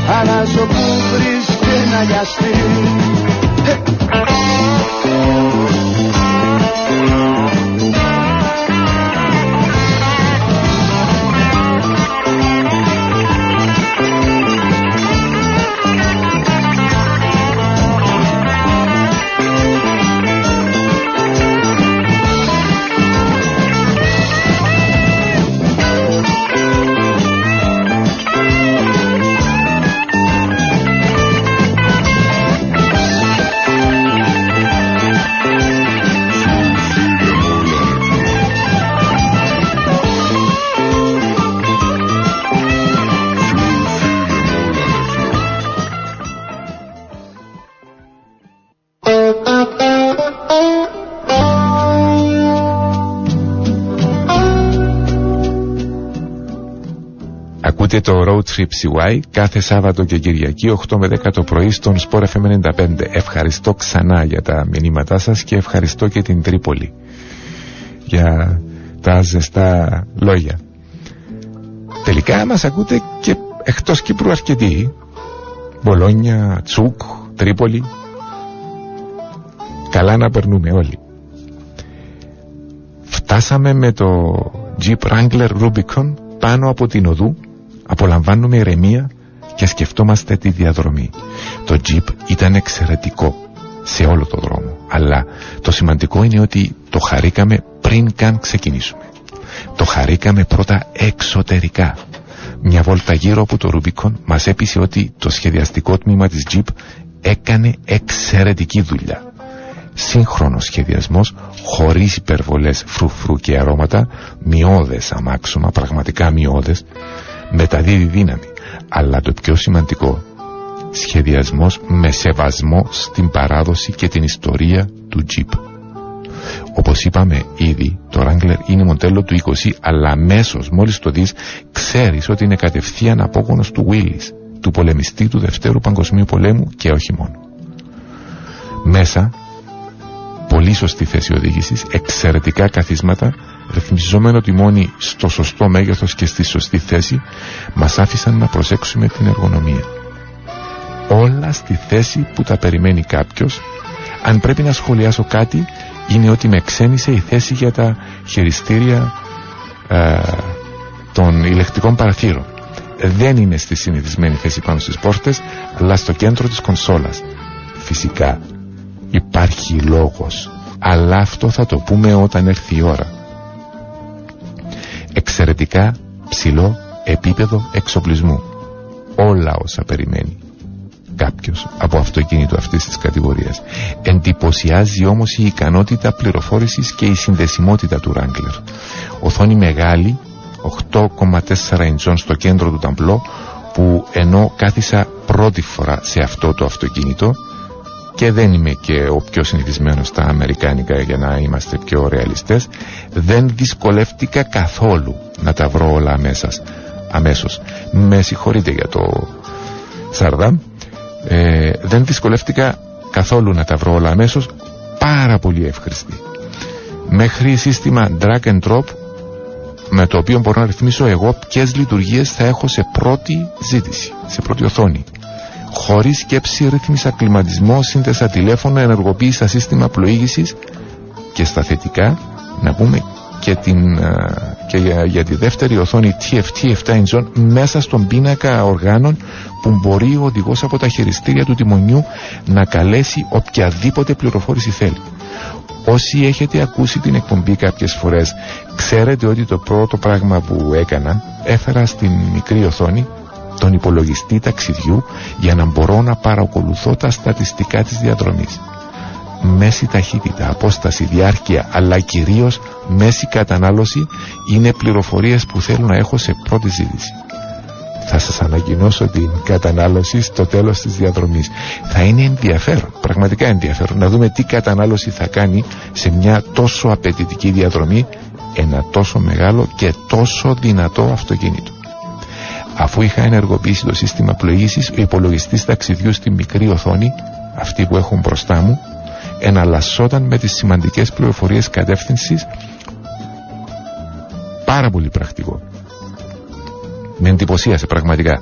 Αλλάζω που βρίσκε να λιαστεί Ακούτε το Road Trip CY κάθε Σάββατο και Κυριακή 8 με 10 το πρωί στον Sport FM 95. Ευχαριστώ ξανά για τα μηνύματά σας και ευχαριστώ και την Τρίπολη για τα ζεστά λόγια. Τελικά μας ακούτε και εκτός Κύπρου αρκετοί. Μπολόνια, Τσούκ, Τρίπολη. Καλά να περνούμε όλοι. Φτάσαμε με το Jeep Wrangler Rubicon πάνω από την οδού απολαμβάνουμε ηρεμία και σκεφτόμαστε τη διαδρομή. Το Jeep ήταν εξαιρετικό σε όλο το δρόμο, αλλά το σημαντικό είναι ότι το χαρήκαμε πριν καν ξεκινήσουμε. Το χαρήκαμε πρώτα εξωτερικά. Μια βόλτα γύρω από το Rubicon μας έπεισε ότι το σχεδιαστικό τμήμα της Jeep έκανε εξαιρετική δουλειά. Σύγχρονος σχεδιασμός χωρίς υπερβολές φρουφρού και αρώματα, μειώδες αμάξωμα, πραγματικά μειώδες, μεταδίδει δύναμη. Αλλά το πιο σημαντικό, σχεδιασμός με σεβασμό στην παράδοση και την ιστορία του Jeep. Όπως είπαμε ήδη, το Wrangler είναι μοντέλο του 20, αλλά αμέσως μόλις το δεις, ξέρεις ότι είναι κατευθείαν απόγονος του Willis, του πολεμιστή του Δευτέρου Παγκοσμίου Πολέμου και όχι μόνο. Μέσα, πολύ σωστή θέση οδήγησης, εξαιρετικά καθίσματα, ρυθμιζόμενο τιμόνι στο σωστό μέγεθος και στη σωστή θέση, μας άφησαν να προσέξουμε την εργονομία. Όλα στη θέση που τα περιμένει κάποιος. Αν πρέπει να σχολιάσω κάτι, είναι ότι με ξένησε η θέση για τα χειριστήρια ε, των ηλεκτρικών παραθύρων. Δεν είναι στη συνηθισμένη θέση πάνω στις πόρτες, αλλά στο κέντρο της κονσόλας. Φυσικά υπάρχει λόγος, αλλά αυτό θα το πούμε όταν έρθει η ώρα. Εξαιρετικά ψηλό επίπεδο εξοπλισμού. Όλα όσα περιμένει κάποιος από αυτοκίνητο αυτής της κατηγορίας. Εντυπωσιάζει όμως η ικανότητα πληροφόρησης και η συνδεσιμότητα του Wrangler. Οθόνη μεγάλη 8,4 ιντσών στο κέντρο του ταμπλό που ενώ κάθισα πρώτη φορά σε αυτό το αυτοκίνητο και δεν είμαι και ο πιο συνηθισμένος στα αμερικάνικα για να είμαστε πιο ρεαλιστές. Δεν δυσκολεύτηκα καθόλου να τα βρω όλα μέσα αμέσως. Με συγχωρείτε για το Σαρδάμ ε, δεν δυσκολεύτηκα καθόλου να τα βρω όλα αμέσως. Πάρα πολύ εύχριστη. Μέχρι σύστημα drag and drop με το οποίο μπορώ να ρυθμίσω εγώ ποιες λειτουργίες θα έχω σε πρώτη ζήτηση, σε πρώτη οθόνη. Χωρίς σκέψη ρύθμισα κλιματισμό, σύνθεσα τηλέφωνο, ενεργοποίησα σύστημα πλοήγησης και στα θετικά να πούμε και, την, και για, για τη δεύτερη οθόνη TFT 7 inch μέσα στον πίνακα οργάνων που μπορεί ο οδηγός από τα χειριστήρια του τιμονιού να καλέσει οποιαδήποτε πληροφόρηση θέλει. Όσοι έχετε ακούσει την εκπομπή κάποιες φορές ξέρετε ότι το πρώτο πράγμα που έκανα έφερα στην μικρή οθόνη τον υπολογιστή ταξιδιού για να μπορώ να παρακολουθώ τα στατιστικά της διαδρομής. Μέση ταχύτητα, απόσταση, διάρκεια αλλά κυρίως μέση κατανάλωση είναι πληροφορίες που θέλω να έχω σε πρώτη ζήτηση. Θα σας ανακοινώσω την κατανάλωση στο τέλος της διαδρομής. Θα είναι ενδιαφέρον, πραγματικά ενδιαφέρον να δούμε τι κατανάλωση θα κάνει σε μια τόσο απαιτητική διαδρομή ένα τόσο μεγάλο και τόσο δυνατό αυτοκίνητο αφού είχα ενεργοποιήσει το σύστημα πλοήγησης ο υπολογιστής ταξιδιού στη μικρή οθόνη αυτή που έχουν μπροστά μου εναλλασσόταν με τις σημαντικές πληροφορίες κατεύθυνσης πάρα πολύ πρακτικό με εντυπωσίασε πραγματικά.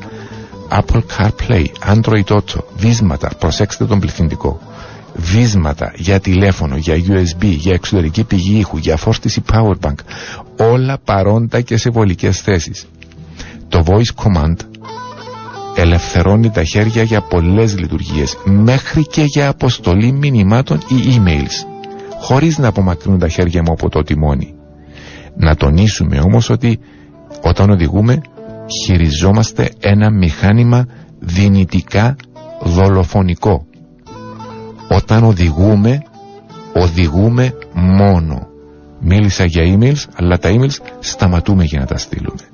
Apple CarPlay, Android Auto, βίσματα, προσέξτε τον πληθυντικό. Βίσματα για τηλέφωνο, για USB, για εξωτερική πηγή ήχου, για φόρτιση powerbank. Όλα παρόντα και σε βολικές θέσεις. Το voice command ελευθερώνει τα χέρια για πολλές λειτουργίες, μέχρι και για αποστολή μηνυμάτων ή emails, χωρίς να απομακρύνουν τα χέρια μου από το τιμόνι. Να τονίσουμε όμως ότι όταν οδηγούμε χειριζόμαστε ένα μηχάνημα δυνητικά δολοφονικό. Όταν οδηγούμε, οδηγούμε μόνο. Μίλησα για emails, αλλά τα emails σταματούμε για να τα στείλουμε.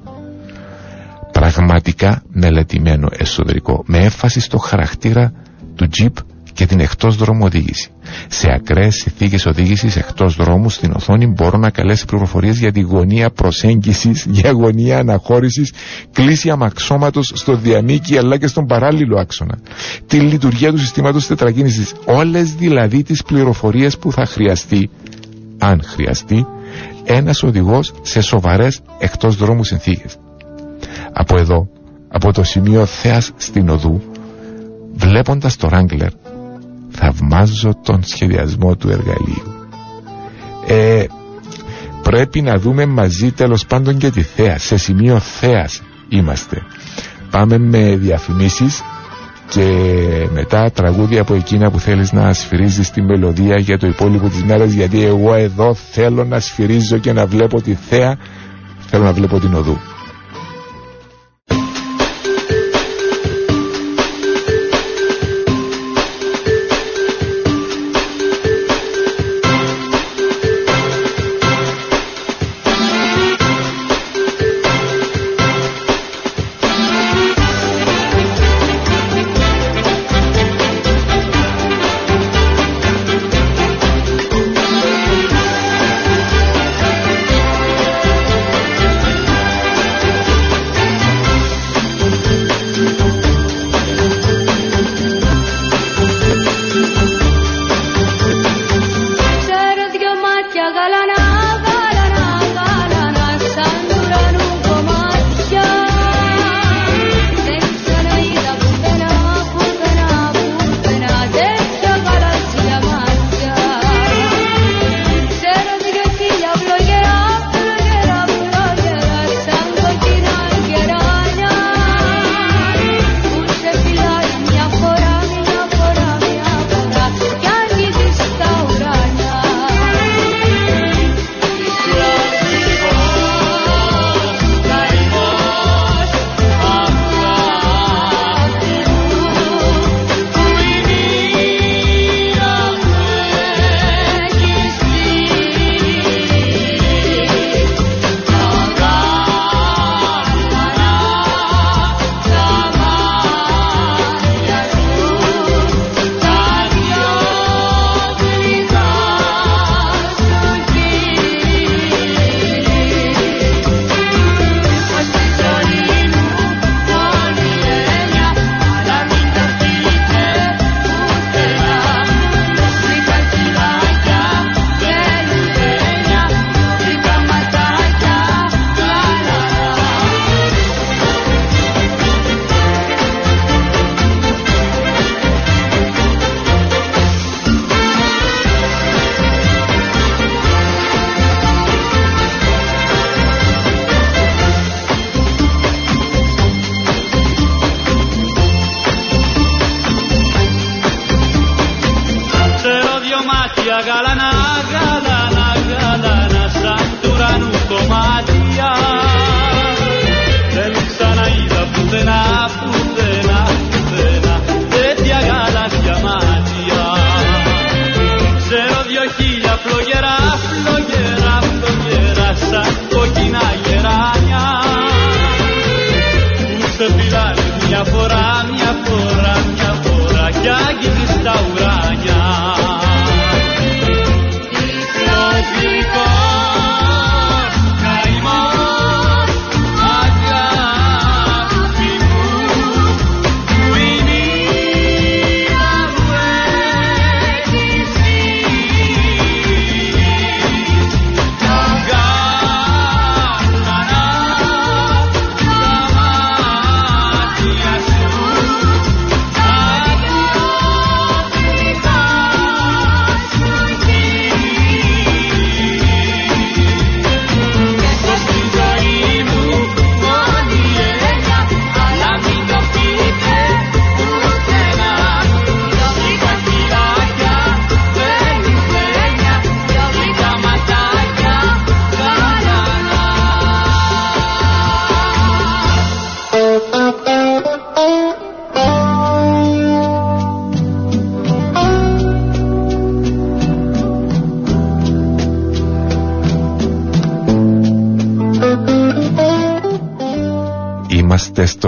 Πραγματικά μελετημένο εσωτερικό, με έμφαση στο χαρακτήρα του Jeep και την εκτός δρόμου οδήγηση. Σε ακραίες συνθήκες οδήγησης εκτός δρόμου στην οθόνη μπορώ να καλέσει πληροφορίες για τη γωνία προσέγγισης, για γωνία αναχώρησης, κλίση αμαξώματος στο διαμήκη αλλά και στον παράλληλο άξονα. Τη λειτουργία του συστήματος τετρακίνησης. Όλες δηλαδή τις πληροφορίες που θα χρειαστεί, αν χρειαστεί, ένας οδηγός σε σοβαρές εκτός δρόμου συνθήκες. Από εδώ, από το σημείο θέας στην οδού, βλέποντας το Wrangler θαυμάζω τον σχεδιασμό του εργαλείου. Ε, πρέπει να δούμε μαζί τέλος πάντων και τη θέα. Σε σημείο θέας είμαστε. Πάμε με διαφημίσεις και μετά τραγούδια από εκείνα που θέλεις να σφυρίζεις τη μελωδία για το υπόλοιπο της μέρας γιατί εγώ εδώ θέλω να σφυρίζω και να βλέπω τη θέα θέλω να βλέπω την οδού.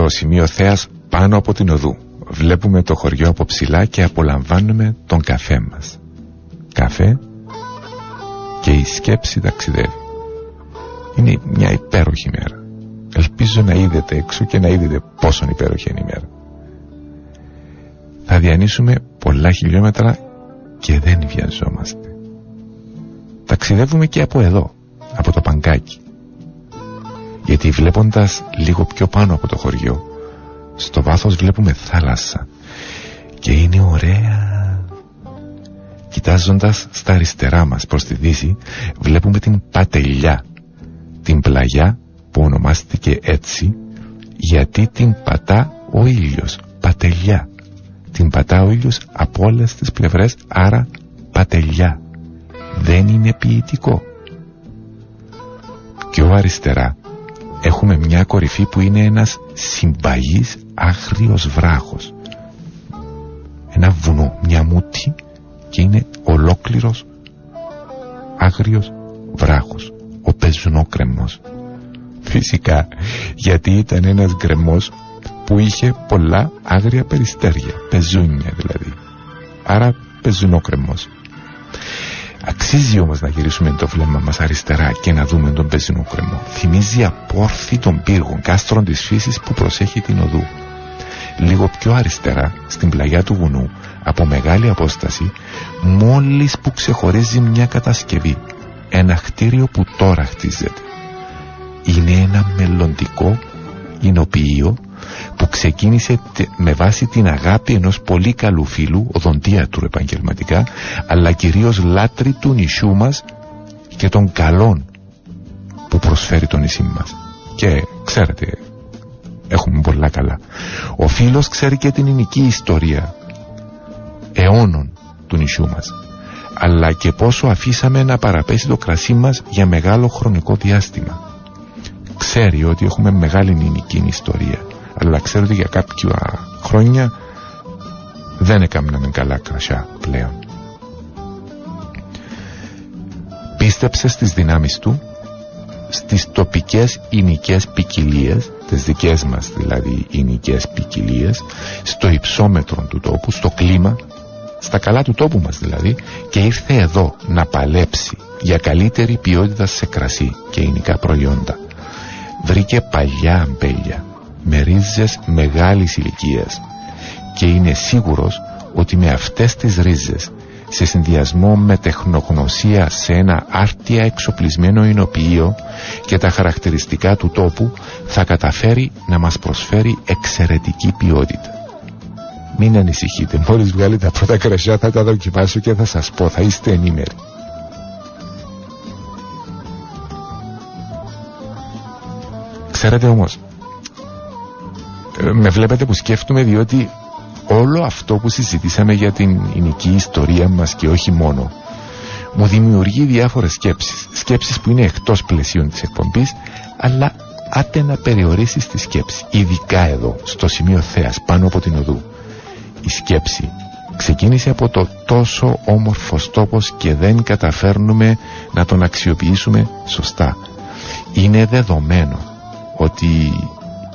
Είμαστε στο σημείο θέας πάνω από την οδού. Βλέπουμε το χωριό από ψηλά και απολαμβάνουμε τον καφέ μας. Καφέ και η σκέψη ταξιδεύει. Είναι μια υπέροχη μέρα. Ελπίζω να είδετε έξω και να είδετε πόσο υπέροχη είναι η μέρα. Θα διανύσουμε πολλά χιλιόμετρα και δεν βιαζόμαστε. Ταξιδεύουμε και από εδώ, από το παγκάκι γιατί βλέποντας λίγο πιο πάνω από το χωριό στο βάθος βλέπουμε θάλασσα. Και είναι ωραία. Κοιτάζοντας στα αριστερά μας προς τη δύση βλέπουμε την Πατελιά. Την πλαγιά που ονομάστηκε έτσι γιατί την πατά ο ήλιος. Πατελιά. Την πατά ο ήλιος από όλες τις πλευρές άρα Πατελιά. Δεν είναι ποιητικό. Πιο αριστερά έχουμε μια κορυφή που είναι ένας συμπαγής άγριος βράχος. Ένα βουνό, μια μούτη και είναι ολόκληρος άγριος βράχος. Ο πεζουνόκρεμος. Φυσικά γιατί ήταν ένας γκρεμός που είχε πολλά άγρια περιστέρια, πεζούνια δηλαδή. Άρα πεζουνόκρεμος. Αξίζει όμως να γυρίσουμε το βλέμμα μας αριστερά και να δούμε τον πεζινό κρεμό. Θυμίζει απόρθη των πύργων, κάστρων της φύσης που προσέχει την οδού. Λίγο πιο αριστερά, στην πλαγιά του βουνού, από μεγάλη απόσταση, μόλις που ξεχωρίζει μια κατασκευή. Ένα κτίριο που τώρα χτίζεται. Είναι ένα μελλοντικό εινοποιείο που ξεκίνησε με βάση την αγάπη ενός πολύ καλού φίλου, οδοντίατρου επαγγελματικά, αλλά κυρίως λάτρη του νησιού μας και των καλών που προσφέρει το νησί μας. Και ξέρετε, έχουμε πολλά καλά. Ο φίλος ξέρει και την ελληνική ιστορία αιώνων του νησιού μας αλλά και πόσο αφήσαμε να παραπέσει το κρασί μας για μεγάλο χρονικό διάστημα. Ξέρει ότι έχουμε μεγάλη ελληνική ιστορία αλλά ξέρω ότι για κάποια χρόνια δεν έκαναμε καλά κρασιά πλέον. Πίστεψε στις δυνάμεις του, στις τοπικές ηνικές ποικιλίες, τις δικές μας δηλαδή ηνικές ποικιλίες, στο υψόμετρο του τόπου, στο κλίμα, στα καλά του τόπου μας δηλαδή, και ήρθε εδώ να παλέψει για καλύτερη ποιότητα σε κρασί και ηνικά προϊόντα. Βρήκε παλιά αμπέλια, με ρίζες μεγάλης ηλικίας και είναι σίγουρος ότι με αυτές τις ρίζες σε συνδυασμό με τεχνογνωσία σε ένα άρτια εξοπλισμένο εινοποιείο και τα χαρακτηριστικά του τόπου θα καταφέρει να μας προσφέρει εξαιρετική ποιότητα. Μην ανησυχείτε, μόλις βγάλει τα πρώτα κρασιά θα τα δοκιμάσω και θα σας πω, θα είστε ενήμεροι. Ξέρετε όμως, με βλέπετε που σκέφτομαι διότι όλο αυτό που συζητήσαμε για την ελληνική ιστορία μας και όχι μόνο μου δημιουργεί διάφορες σκέψεις. Σκέψεις που είναι εκτός πλαισίων της εκπομπής, αλλά άτε να περιορίσεις τη σκέψη. Ειδικά εδώ, στο σημείο θέας, πάνω από την οδού. Η σκέψη ξεκίνησε από το τόσο όμορφος τόπος και δεν καταφέρνουμε να τον αξιοποιήσουμε σωστά. Είναι δεδομένο ότι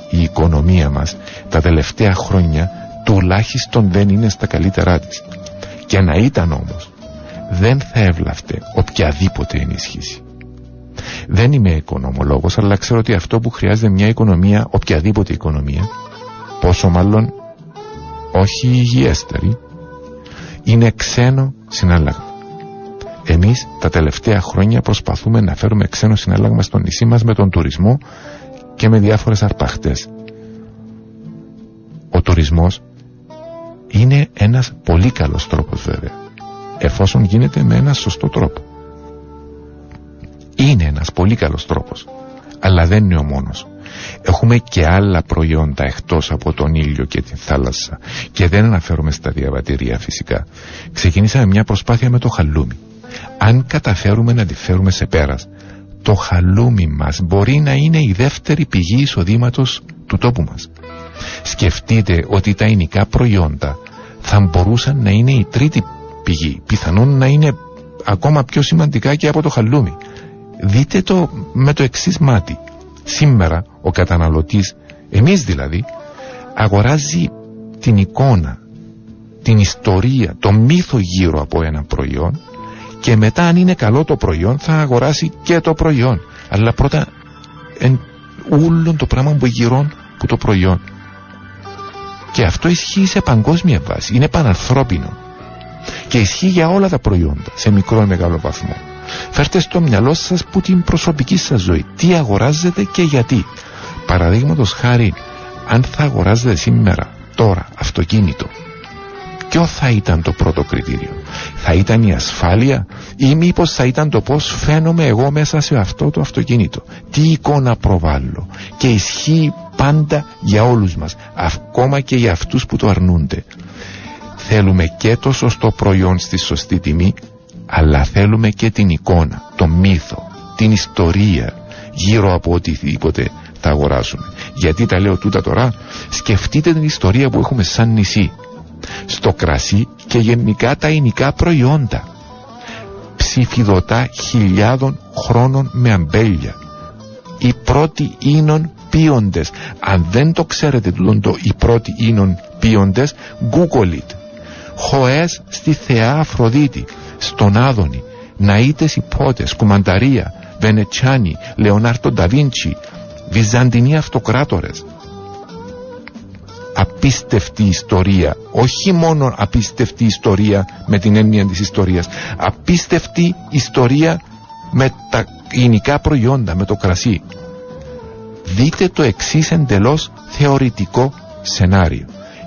η οικονομία μας τα τελευταία χρόνια τουλάχιστον δεν είναι στα καλύτερά της. Και να ήταν όμως δεν θα έβλαφτε οποιαδήποτε ενίσχυση. Δεν είμαι οικονομολόγος αλλά ξέρω ότι αυτό που χρειάζεται μια οικονομία, οποιαδήποτε οικονομία, πόσο μάλλον όχι υγιέστερη, είναι ξένο συνάλλαγμα. Εμείς τα τελευταία χρόνια προσπαθούμε να φέρουμε ξένο συνάλλαγμα στο νησί μας με τον τουρισμό και με διάφορες αρπαχτές. Ο τουρισμός είναι ένας πολύ καλός τρόπος βέβαια εφόσον γίνεται με ένα σωστό τρόπο. Είναι ένας πολύ καλός τρόπος αλλά δεν είναι ο μόνος. Έχουμε και άλλα προϊόντα εκτός από τον ήλιο και την θάλασσα και δεν αναφέρομαι στα διαβατηρία φυσικά. Ξεκινήσαμε μια προσπάθεια με το χαλούμι. Αν καταφέρουμε να τη φέρουμε σε πέρας, το χαλούμι μας μπορεί να είναι η δεύτερη πηγή εισοδήματος του τόπου μας. Σκεφτείτε ότι τα εινικά προϊόντα θα μπορούσαν να είναι η τρίτη πηγή, πιθανόν να είναι ακόμα πιο σημαντικά και από το χαλούμι. Δείτε το με το εξής μάτι. Σήμερα ο καταναλωτής, εμείς δηλαδή, αγοράζει την εικόνα, την ιστορία, το μύθο γύρω από ένα προϊόν και μετά αν είναι καλό το προϊόν θα αγοράσει και το προϊόν. Αλλά πρώτα εν ούλον το πράγμα που γυρών που το προϊόν. Και αυτό ισχύει σε παγκόσμια βάση. Είναι πανανθρώπινο. Και ισχύει για όλα τα προϊόντα, σε μικρό ή μεγάλο βαθμό. Φέρτε στο μυαλό σας που την προσωπική σας ζωή. Τι αγοράζετε και γιατί. Παραδείγματος χάρη, αν θα αγοράζετε σήμερα, τώρα, αυτοκίνητο, ποιο θα ήταν το πρώτο κριτήριο. Θα ήταν η ασφάλεια ή μήπως θα ήταν το πώς φαίνομαι εγώ μέσα σε αυτό το αυτοκίνητο. Τι εικόνα προβάλλω. Και ισχύει πάντα για όλους μας, ακόμα και για αυτούς που το αρνούνται. Θέλουμε και το σωστό προϊόν στη σωστή τιμή, αλλά θέλουμε και την εικόνα, το μύθο, την ιστορία γύρω από οτιδήποτε θα αγοράσουμε. Γιατί τα λέω τούτα τώρα, σκεφτείτε την ιστορία που έχουμε σαν νησί στο κρασί και γενικά τα ινικά προϊόντα. Ψηφιδωτά χιλιάδων χρόνων με αμπέλια. Οι πρώτοι ίνων πίοντες. Αν δεν το ξέρετε τούτο οι πρώτοι ίνων πίοντες, google it. Χοές στη Θεά Αφροδίτη, στον Άδωνη, Ναΐτες Υπότες, Κουμανταρία, Βενετσάνι, Λεωνάρτο Νταβίντσι, Βυζαντινοί Αυτοκράτορες απίστευτη ιστορία όχι μόνο απίστευτη ιστορία με την έννοια της ιστορίας απίστευτη ιστορία με τα υλικά προϊόντα με το κρασί. Δείτε το εξής εντελώς θεωρητικό σενάριο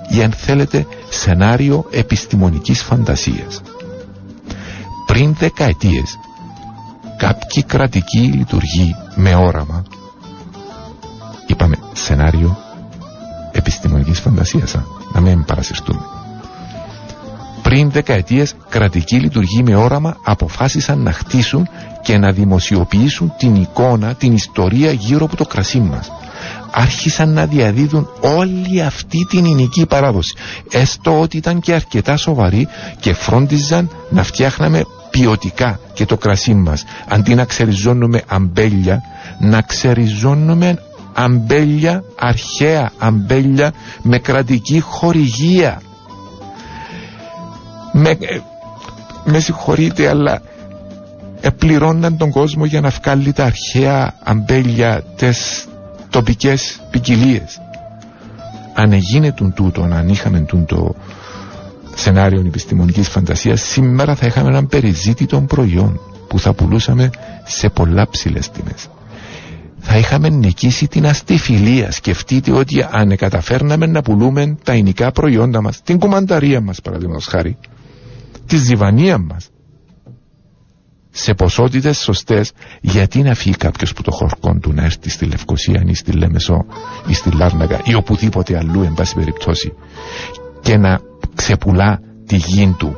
ή αν θέλετε σενάριο επιστημονικής φαντασίας. Πριν δεκαετίες κάποιοι κρατικοί λειτουργοί με όραμα είπαμε σενάριο επιστημονικής φαντασίας να μην παρασυρτούμε πριν δεκαετίες κρατικοί λειτουργοί με όραμα αποφάσισαν να χτίσουν και να δημοσιοποιήσουν την εικόνα, την ιστορία γύρω από το κρασί μας. Άρχισαν να διαδίδουν όλη αυτή την ελληνική παράδοση έστω ότι ήταν και αρκετά σοβαροί και φρόντιζαν να φτιάχναμε ποιοτικά και το κρασί μας. Αντί να ξεριζώνουμε αμπέλια να ξεριζώνουμε αμπέλια, αρχαία αμπέλια με κρατική χορηγία. Με, ε, με συγχωρείτε αλλά επληρώναν τον κόσμο για να βγάλει τα αρχαία αμπέλια τις τοπικές ποικιλίες. Αν έγινε τούτο, αν είχαμε τούτο σενάριο επιστημονικής φαντασίας σήμερα θα είχαμε έναν περιζήτητο προϊόν που θα πουλούσαμε σε πολλά ψηλές τιμές θα είχαμε νικήσει την αστιφιλία. Σκεφτείτε ότι αν καταφέρναμε να πουλούμε τα ινικά προϊόντα μας, την κουμανταρία μας παραδείγματος χάρη, τη ζυβανία μας, σε ποσότητες σωστές, γιατί να φύγει κάποιος που το χορκόν του να έρθει στη Λευκοσία ή στη Λέμεσο ή στη Λάρναγα ή οπουδήποτε αλλού εν πάση περιπτώσει και να ξεπουλά τη γη του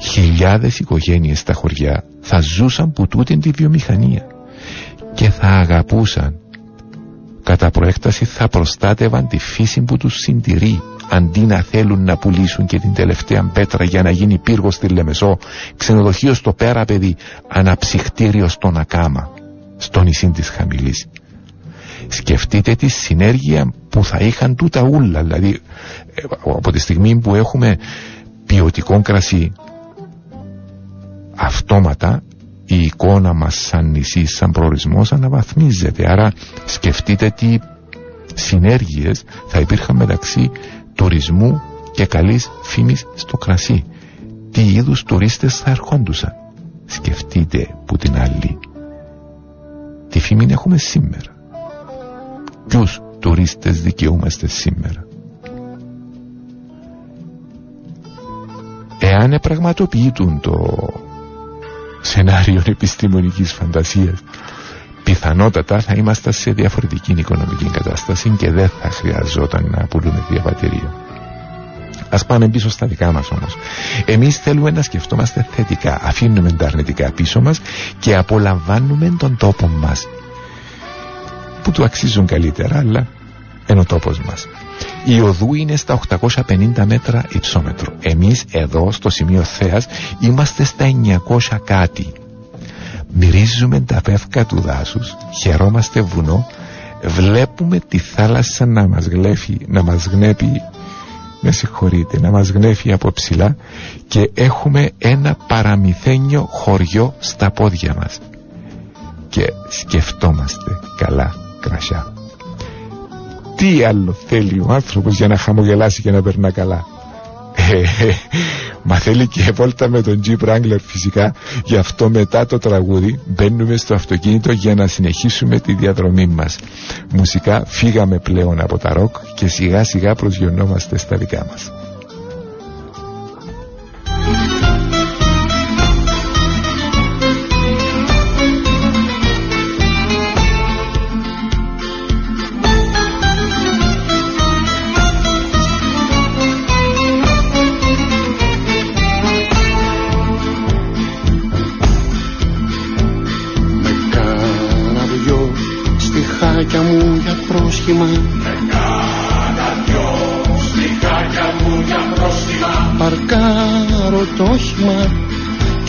χιλιάδες οικογένειες στα χωριά θα ζούσαν που τούτην τη βιομηχανία και θα αγαπούσαν. Κατά προέκταση θα προστάτευαν τη φύση που τους συντηρεί αντί να θέλουν να πουλήσουν και την τελευταία πέτρα για να γίνει πύργο στη Λεμεσό ξενοδοχείο στο πέρα παιδί αναψυχτήριο στον Ακάμα στο νησί της Χαμηλής. Σκεφτείτε τη συνέργεια που θα είχαν τούτα ούλα δηλαδή ε, από τη στιγμή που έχουμε ποιοτικό κρασί αυτόματα η εικόνα μας σαν νησί, σαν προορισμός αναβαθμίζεται. Άρα σκεφτείτε τι συνέργειες θα υπήρχαν μεταξύ τουρισμού και καλής φήμης στο κρασί. Τι είδους τουρίστες θα ερχόντουσαν. Σκεφτείτε που την άλλη. Τι φήμη έχουμε σήμερα. Ποιους τουρίστες δικαιούμαστε σήμερα. Εάν επραγματοποιητούν το σενάριο επιστημονικής φαντασίας πιθανότατα θα είμαστε σε διαφορετική οικονομική κατάσταση και δεν θα χρειαζόταν να πουλούμε διαβατηρία. Ας πάμε πίσω στα δικά μας όμως. Εμείς θέλουμε να σκεφτόμαστε θετικά, αφήνουμε τα αρνητικά πίσω μας και απολαμβάνουμε τον τόπο μας που του αξίζουν καλύτερα αλλά είναι ο τόπος μας. Η οδού είναι στα 850 μέτρα υψόμετρο. Εμείς εδώ στο σημείο Θέας είμαστε στα 900 κάτι. Μυρίζουμε τα πεύκα του δάσους, χαιρόμαστε βουνό, βλέπουμε τη θάλασσα να μας γλέφει, να μας γνέπει, με συγχωρείτε, να μας γνέφει από ψηλά και έχουμε ένα παραμυθένιο χωριό στα πόδια μας. Και σκεφτόμαστε καλά κρασιά. Τι άλλο θέλει ο άνθρωπος για να χαμογελάσει και να περνά καλά. Ε, μα θέλει και βόλτα με τον Jeep Wrangler φυσικά. Γι' αυτό μετά το τραγούδι μπαίνουμε στο αυτοκίνητο για να συνεχίσουμε τη διαδρομή μας. Μουσικά φύγαμε πλέον από τα ροκ και σιγά σιγά προσγειωνόμαστε στα δικά μας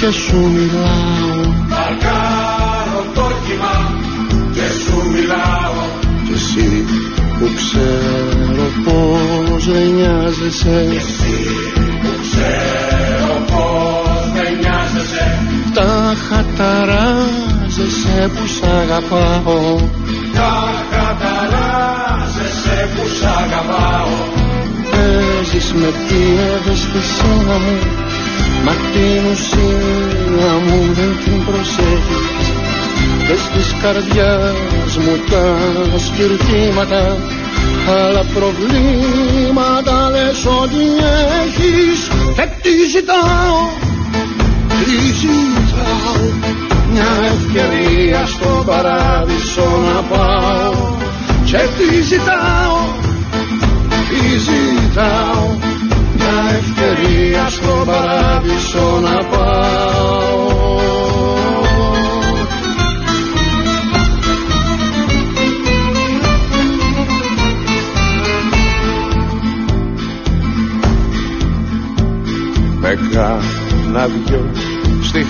και σου μιλάω. Παρκάρω το κύμα και σου μιλάω. Κι εσύ που ξέρω πως δεν νοιάζεσαι. Κι εσύ που ξέρω πως δεν νοιάζεσαι. Τα χαταράζεσαι που σ' αγαπάω. Τα χαταράζεσαι που σ' αγαπάω. Παίζεις με τη ευαισθησία μου Μα την ουσία μου δεν την προσέχεις. Δες της καρδιάς μου τα σπιρτήματα άλλα προβλήματα λες ότι έχεις. Και τι ζητάω, τι ζητάω μια ευκαιρία στο παράδεισο να πάω. Και τι ζητάω,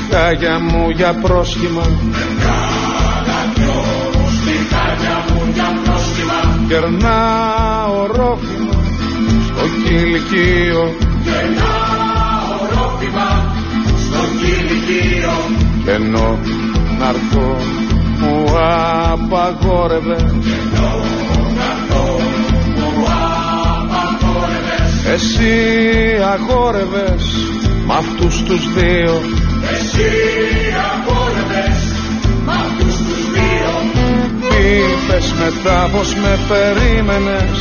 στη χάγια μου για πρόσχημα. Με κάνα δυο στη χάγια μου για πρόσχημα Κερνάω ρόφημα στο κηλικείο Και ένα ορόφημα στο κηλικείο Κι ενώ να'ρθώ μου απαγόρευε. Ενώ να'ρθώ μου απαγόρευες Εσύ αγόρευες μ' αυτούς τους δύο Είπες μετά πως με περίμενες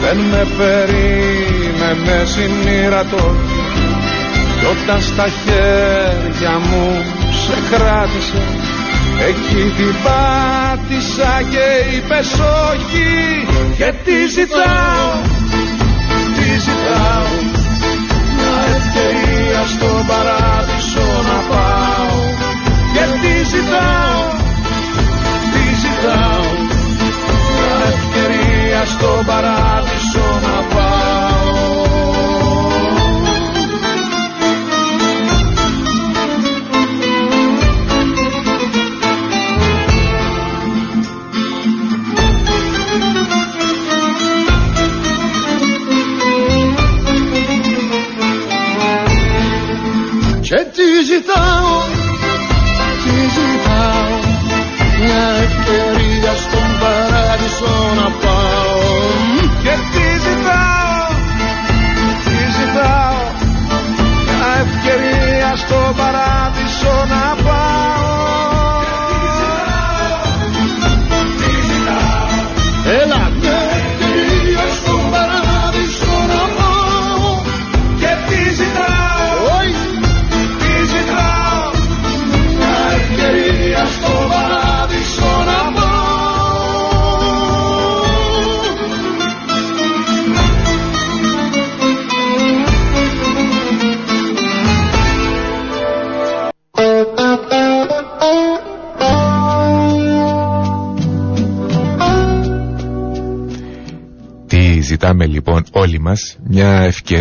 δεν με περίμενες η μοίρα τότε Κι όταν στα χέρια μου σε κράτησε Εκεί την πάτησα και είπες όχι. Και τι ζητάω, τι ζητάω Μια ευκαιρία στον παράδεισο ζητάω, τι ζητάω. Μια ευκαιρία στον παράδεισο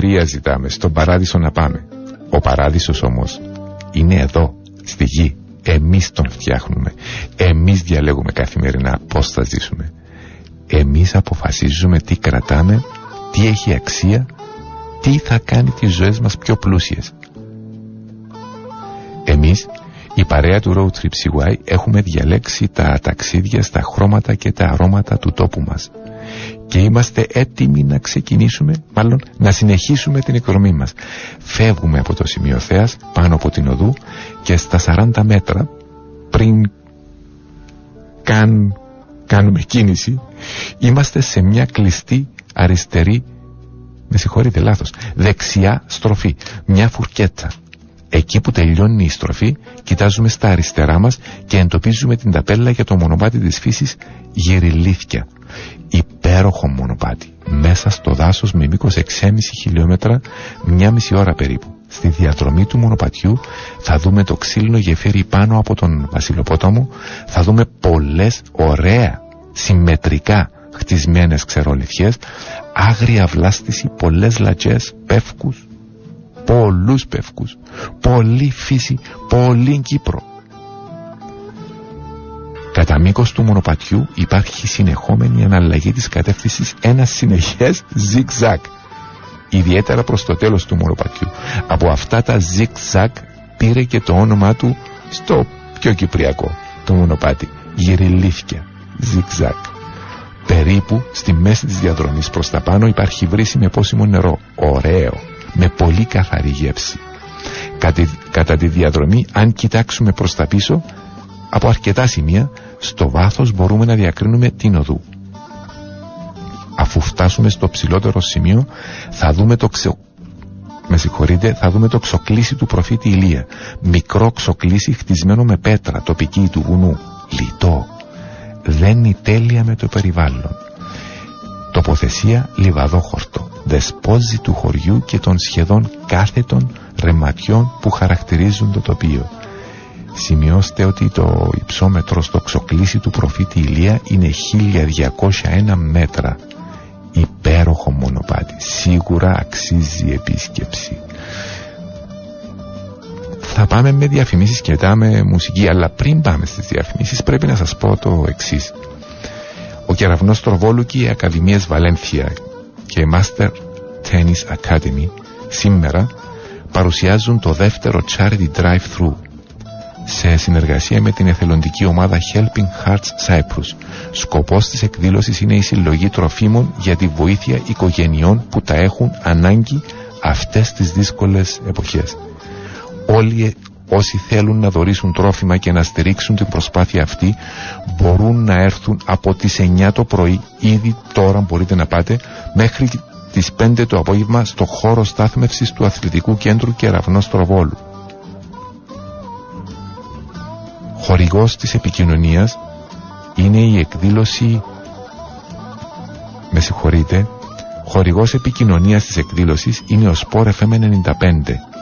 ευκαιρία ζητάμε, στον παράδεισο να πάμε. Ο παράδεισος όμως είναι εδώ, στη γη. Εμείς τον φτιάχνουμε. Εμείς διαλέγουμε καθημερινά πώς θα ζήσουμε. Εμείς αποφασίζουμε τι κρατάμε, τι έχει αξία, τι θα κάνει τις ζωές μας πιο πλούσιες. Εμείς, η παρέα του Road Trip CY, έχουμε διαλέξει τα ταξίδια στα χρώματα και τα αρώματα του τόπου μας και είμαστε έτοιμοι να ξεκινήσουμε, μάλλον να συνεχίσουμε την εκδρομή μας. Φεύγουμε από το σημείο Θέας, πάνω από την οδού και στα 40 μέτρα πριν καν κάνουμε κίνηση, είμαστε σε μια κλειστή αριστερή, με συγχωρείτε λάθος, δεξιά στροφή, μια φουρκέτσα. Εκεί που τελειώνει η στροφή, κοιτάζουμε στα αριστερά μας και εντοπίζουμε την ταπέλα για το μονοπάτι της φύσης γυριλίθια. Υπέροχο μονοπάτι, μέσα στο δάσος με μήκος 6,5 χιλιόμετρα, μια μισή ώρα περίπου. Στη διαδρομή του μονοπατιού θα δούμε το ξύλινο γεφύρι πάνω από τον Βασιλοπόταμο, θα δούμε πολλές ωραία, συμμετρικά χτισμένες ξερολιθιές, άγρια βλάστηση, πολλές λατζές, πεύκους, πολλούς πεύκους, πολλή φύση, πολύ Κύπρο. Κατά μήκος του μονοπατιού υπάρχει συνεχόμενη αναλλαγή της κατεύθυνσης ένα συνεχές zigzag. Ιδιαίτερα προς το τέλος του μονοπατιού. Από αυτά τα zigzag πήρε και το όνομά του στο πιο κυπριακό το μονοπάτι. Γυριλίθια. Zigzag. Περίπου στη μέση της διαδρομής προς τα πάνω υπάρχει βρύση με πόσιμο νερό. Ωραίο. Με πολύ καθαρή γεύση. Κατά, κατά τη διαδρομή αν κοιτάξουμε προς τα πίσω από αρκετά σημεία στο βάθος μπορούμε να διακρίνουμε την οδού. Αφού φτάσουμε στο ψηλότερο σημείο θα δούμε το ξε... Με συγχωρείτε, θα δούμε το ξοκλήσι του προφήτη Ηλία. Μικρό ξοκλήσι χτισμένο με πέτρα τοπική του βουνού. Λιτό. Δένει τέλεια με το περιβάλλον. Τοποθεσία λιβαδόχορτο. Δεσπόζει του χωριού και των σχεδόν κάθετων ρεματιών που χαρακτηρίζουν το τοπίο. Σημειώστε ότι το υψόμετρο στο ξοκλήσι του προφήτη Ηλία είναι 1201 μέτρα. Υπέροχο μονοπάτι. Σίγουρα αξίζει επίσκεψη. Θα πάμε με διαφημίσεις και μετά με μουσική, αλλά πριν πάμε στις διαφημίσεις πρέπει να σας πω το εξής. Ο κεραυνός Τροβόλου και οι Ακαδημίες Βαλένθια και η Master Tennis Academy σήμερα παρουσιάζουν το δεύτερο Charity Drive-Thru σε συνεργασία με την εθελοντική ομάδα Helping Hearts Cyprus. Σκοπός της εκδήλωσης είναι η συλλογή τροφίμων για τη βοήθεια οικογενειών που τα έχουν ανάγκη αυτές τις δύσκολες εποχές. Όλοι όσοι θέλουν να δωρήσουν τρόφιμα και να στηρίξουν την προσπάθεια αυτή μπορούν να έρθουν από τις 9 το πρωί ήδη τώρα μπορείτε να πάτε μέχρι τις 5 το απόγευμα στο χώρο στάθμευσης του Αθλητικού Κέντρου Κεραυνός Τροβόλου. Χορηγός της επικοινωνίας είναι η εκδήλωση με συγχωρείτε χορηγός επικοινωνίας της εκδήλωσης είναι ο Sport FM 95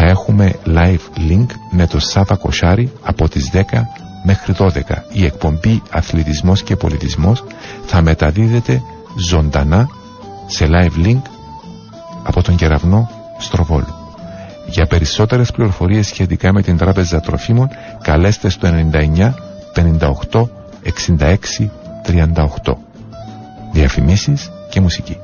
έχουμε live link με το Σάβα Κοσάρι από τις 10 μέχρι 12. Η εκπομπή Αθλητισμός και Πολιτισμός θα μεταδίδεται ζωντανά σε live link από τον κεραυνό Στροβόλου. Για περισσότερες πληροφορίες σχετικά με την Τράπεζα Τροφίμων καλέστε στο 99 58 66 38. Διαφημίσεις και μουσική.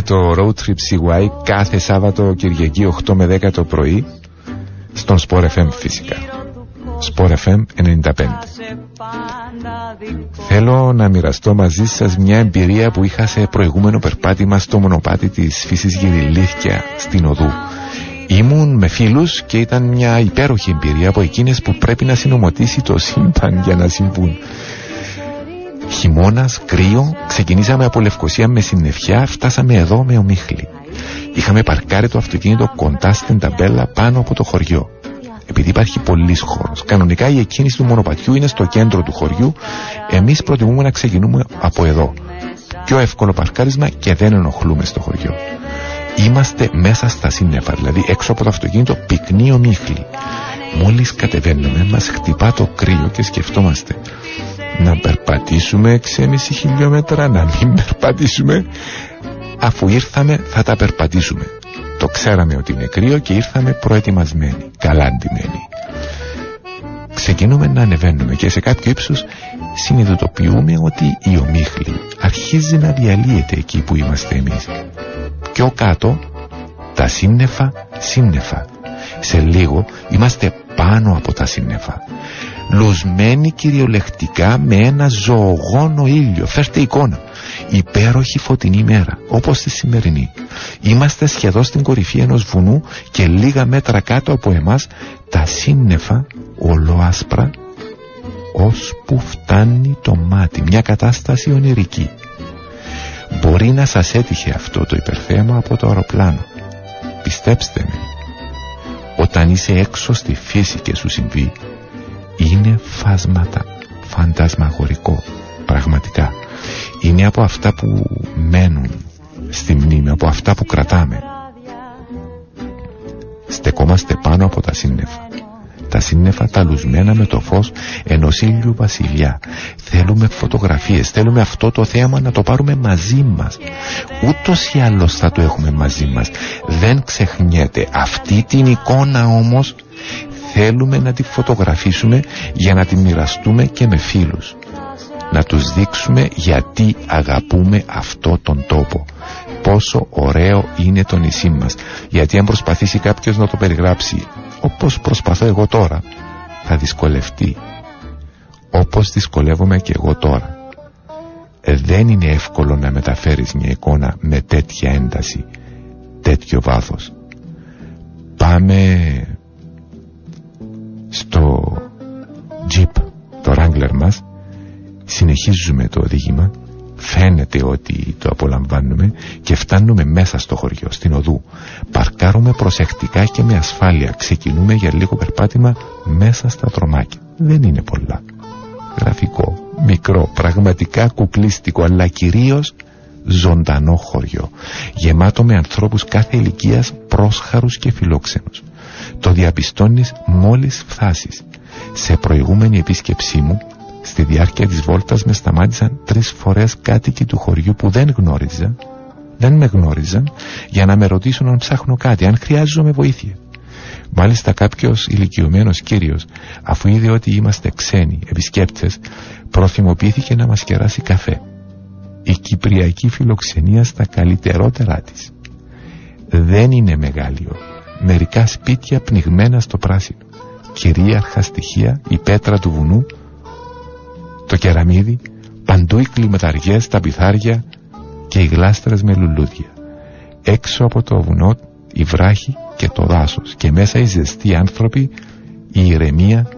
Το Road Trip CY κάθε Σάββατο Κυριακή 8 με 10 το πρωί στον Sport FM φυσικά. Sport FM 95. Θέλω να μοιραστώ μαζί σας μια εμπειρία που είχα σε προηγούμενο περπάτημα στο μονοπάτι της φύσης Γυριλίθκια στην Οδού. Ήμουν με φίλους και ήταν μια υπέροχη εμπειρία από εκείνες που πρέπει να συνομωτήσει το σύμπαν για να συμβούν. Χειμώνας, κρύο, ξεκινήσαμε από Λευκοσία με συννεφιά, φτάσαμε εδώ με ομίχλη. Είχαμε παρκάρει το αυτοκίνητο κοντά στην ταμπέλα πάνω από το χωριό. Επειδή υπάρχει πολλή χώρος. Κανονικά η εκκίνηση του μονοπατιού είναι στο κέντρο του χωριού. Εμείς προτιμούμε να ξεκινούμε από εδώ. Πιο εύκολο παρκάρισμα και δεν ενοχλούμε στο χωριό. Είμαστε μέσα στα σύννεφα, δηλαδή έξω από το αυτοκίνητο πυκνή ομίχλη. Μόλις κατεβαίνουμε μας χτυπά το κρύο και σκεφτόμαστε να περπατήσουμε 6,5 χιλιόμετρα, να μην (laughs) περπατήσουμε. Αφού ήρθαμε θα τα περπατήσουμε. Το ξέραμε ότι είναι κρύο και ήρθαμε προετοιμασμένοι, καλά αντιμένοι. Ξεκινούμε να ανεβαίνουμε και σε κάποιο ύψος συνειδητοποιούμε ότι η ομίχλη αρχίζει να διαλύεται εκεί που είμαστε εμείς. Πιο κάτω τα σύννεφα σύννεφα. Σε λίγο είμαστε πάνω από τα σύννεφα λουσμένη κυριολεκτικά με ένα ζωογόνο ήλιο. Φέρτε εικόνα. Υπέροχη φωτεινή μέρα, όπως τη σημερινή. Είμαστε σχεδόν στην κορυφή ενός βουνού και λίγα μέτρα κάτω από εμάς τα σύννεφα ολοάσπρα ώσπου φτάνει το μάτι. Μια κατάσταση ονειρική. Μπορεί να σας έτυχε αυτό το υπερθέμα από το αεροπλάνο. Πιστέψτε με, όταν είσαι έξω στη φύση και σου συμβεί, είναι φάσματα. Φαντασμαγορικό. Πραγματικά. Είναι από αυτά που μένουν στη μνήμη από αυτά που κρατάμε. Στεκόμαστε πάνω από τα σύννεφα. Τα σύννεφα ταλουσμένα με το φως ενός ήλιου βασιλιά. Θέλουμε φωτογραφίες θέλουμε αυτό το θέαμα να το πάρουμε μαζί μας. Ούτως ή άλλως θα το έχουμε μαζί μας. Δεν ξεχνιέται. Αυτή την εικόνα όμως θέλουμε να τη φωτογραφίσουμε για να τη μοιραστούμε και με φίλους. Να τους δείξουμε γιατί αγαπούμε αυτό τον τόπο. Πόσο ωραίο είναι το νησί μας. Γιατί αν προσπαθήσει κάποιος να το περιγράψει όπως προσπαθώ εγώ τώρα, θα δυσκολευτεί. Όπως δυσκολεύομαι και εγώ τώρα. Ε, δεν είναι εύκολο να μεταφέρεις μια εικόνα με τέτοια ένταση, τέτοιο βάθος. Πάμε στο Jeep, το Wrangler μας. Συνεχίζουμε το οδήγημα. Φαίνεται ότι το απολαμβάνουμε και φτάνουμε μέσα στο χωριό, στην οδού. Παρκάρουμε προσεκτικά και με ασφάλεια. Ξεκινούμε για λίγο περπάτημα μέσα στα τρομάκια. Δεν είναι πολλά. Γραφικό, μικρό, πραγματικά κουκλίστικο αλλά κυρίως ζωντανό χωριό. Γεμάτο με ανθρώπους κάθε ηλικίας πρόσχαρους και φιλόξενους το διαπιστώνεις μόλις φτάσεις. Σε προηγούμενη επίσκεψή μου, στη διάρκεια της βόλτας με σταμάτησαν τρεις φορές κάτοικοι του χωριού που δεν γνώριζα, δεν με γνώριζαν, για να με ρωτήσουν αν ψάχνω κάτι, αν χρειάζομαι βοήθεια. Μάλιστα κάποιος ηλικιωμένος κύριος, αφού είδε ότι είμαστε ξένοι επισκέπτες, προθυμοποιήθηκε να μας κεράσει καφέ. Η κυπριακή φιλοξενία στα καλύτερότερά της. Δεν είναι μεγάλη μερικά σπίτια πνιγμένα στο πράσινο. κυρίαρχα στοιχεία, η πέτρα του βουνού, το κεραμίδι, παντού οι κλιματαριές, τα πιθάρια και οι γλάστρες με λουλούδια. Έξω από το βουνό η βράχη και το δάσος και μέσα οι ζεστοί άνθρωποι, η ηρεμία,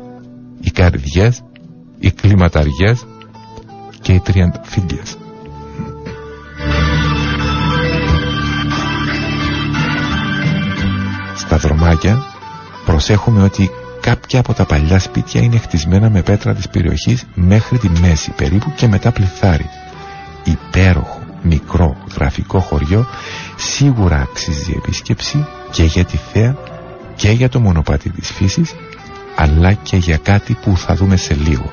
οι καρδιές, οι κλιματαριές και οι τριανταφύγγες. Στα δρομάκια προσέχουμε ότι κάποια από τα παλιά σπίτια είναι χτισμένα με πέτρα της περιοχής μέχρι τη μέση περίπου και μετά πληθάρει. Υπέροχο, μικρό, γραφικό χωριό σίγουρα αξίζει επίσκεψη και για τη θέα και για το μονοπάτι της φύσης αλλά και για κάτι που θα δούμε σε λίγο.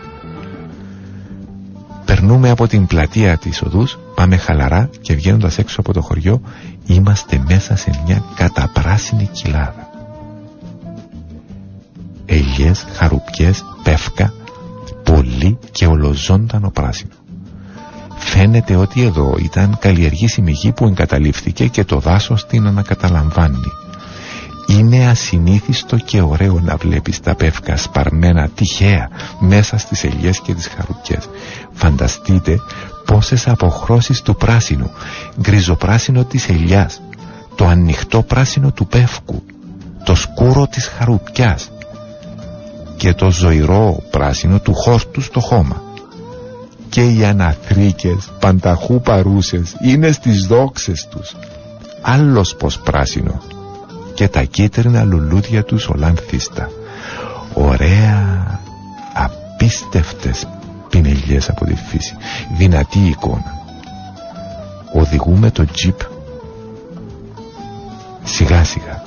Περνούμε από την πλατεία της οδούς, πάμε χαλαρά και βγαίνοντας έξω από το χωριό είμαστε μέσα σε μια καταπράσινη κοιλάδα. Ελιές, χαρουπιές, πεύκα, πολύ και ολοζώντανο πράσινο. Φαίνεται ότι εδώ ήταν καλλιεργήσιμη γη που εγκαταλείφθηκε και το δάσος την ανακαταλαμβάνει. Είναι ασυνήθιστο και ωραίο να βλέπεις τα πεύκα σπαρμένα τυχαία μέσα στις ελιές και τις χαρουκιές. Φανταστείτε πόσες αποχρώσεις του πράσινου, γκριζοπράσινο της ελιάς, το ανοιχτό πράσινο του πεύκου, το σκούρο της χαρουπιάς και το ζωηρό πράσινο του χόρτου στο χώμα. Και οι αναθρίκες πανταχού παρούσες είναι στις δόξες τους. Άλλος πως πράσινο και τα κίτρινα λουλούδια τους ολάνθιστα. Ωραία, απίστευτες πινελιές από τη φύση. Δυνατή εικόνα. Οδηγούμε το τζιπ σιγά σιγά.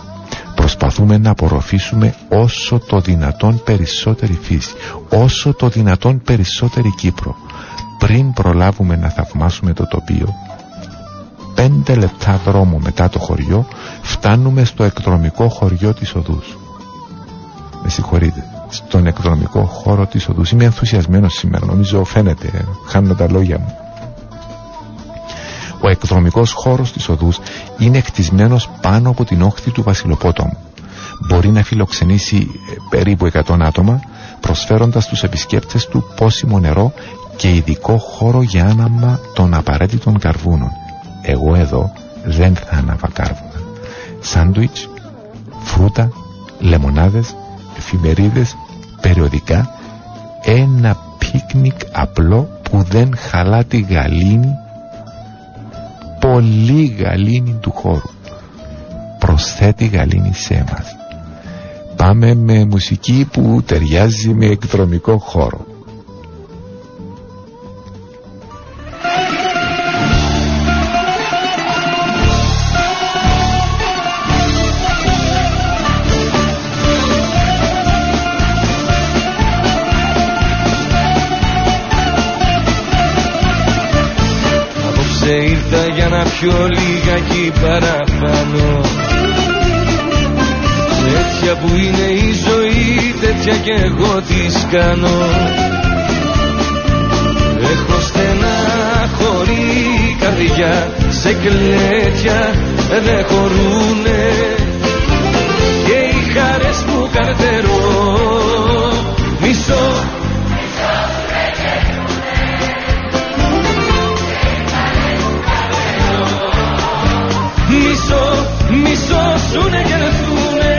Προσπαθούμε να απορροφήσουμε όσο το δυνατόν περισσότερη φύση, όσο το δυνατόν περισσότερη Κύπρο, πριν προλάβουμε να θαυμάσουμε το τοπίο πέντε λεπτά δρόμο μετά το χωριό φτάνουμε στο εκδρομικό χωριό της οδούς. Με συγχωρείτε, στον εκδρομικό χώρο της οδούς. Είμαι ενθουσιασμένος σήμερα, νομίζω φαίνεται, χάνω τα λόγια μου. Ο εκδρομικός χώρος της οδούς είναι χτισμένος πάνω από την όχθη του Βασιλοπότομου. Μπορεί να φιλοξενήσει ε, περίπου 100 άτομα, προσφέροντας στους επισκέπτες του πόσιμο νερό και ειδικό χώρο για άναμα των απαραίτητων καρβούνων εγώ εδώ δεν θα ανάβα κάρβουνα. Σάντουιτς, φρούτα, λεμονάδες, εφημερίδες, περιοδικά, ένα πίκνικ απλό που δεν χαλά τη γαλήνη, πολύ γαλήνη του χώρου. Προσθέτει γαλήνη σε μας. Πάμε με μουσική που ταιριάζει με εκδρομικό χώρο. Πιο λιγάκι παραπάνω. Τέτοια που είναι η ζωή, τέτοια κι εγώ της κάνω. Έχω στενά χωρί καρδιά, σε κλέτια δεν χωρούνε σώσουνε και ρεθούνε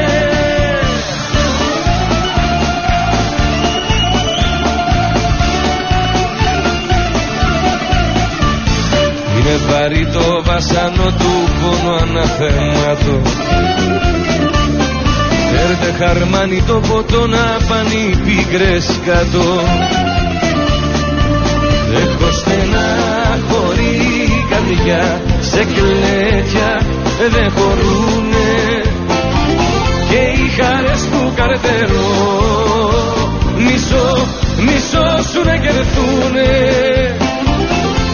Είναι βαρύ το βασανό του πόνο αναθέματο. Έρθε χαρμάνι το ποτό να πάνει πίκρες κάτω. Έχω στενά χωρί καρδιά σε κλέτια δεν χωρούνε και οι χαρές που καρτερώ μισό, μισό σου να κερθούνε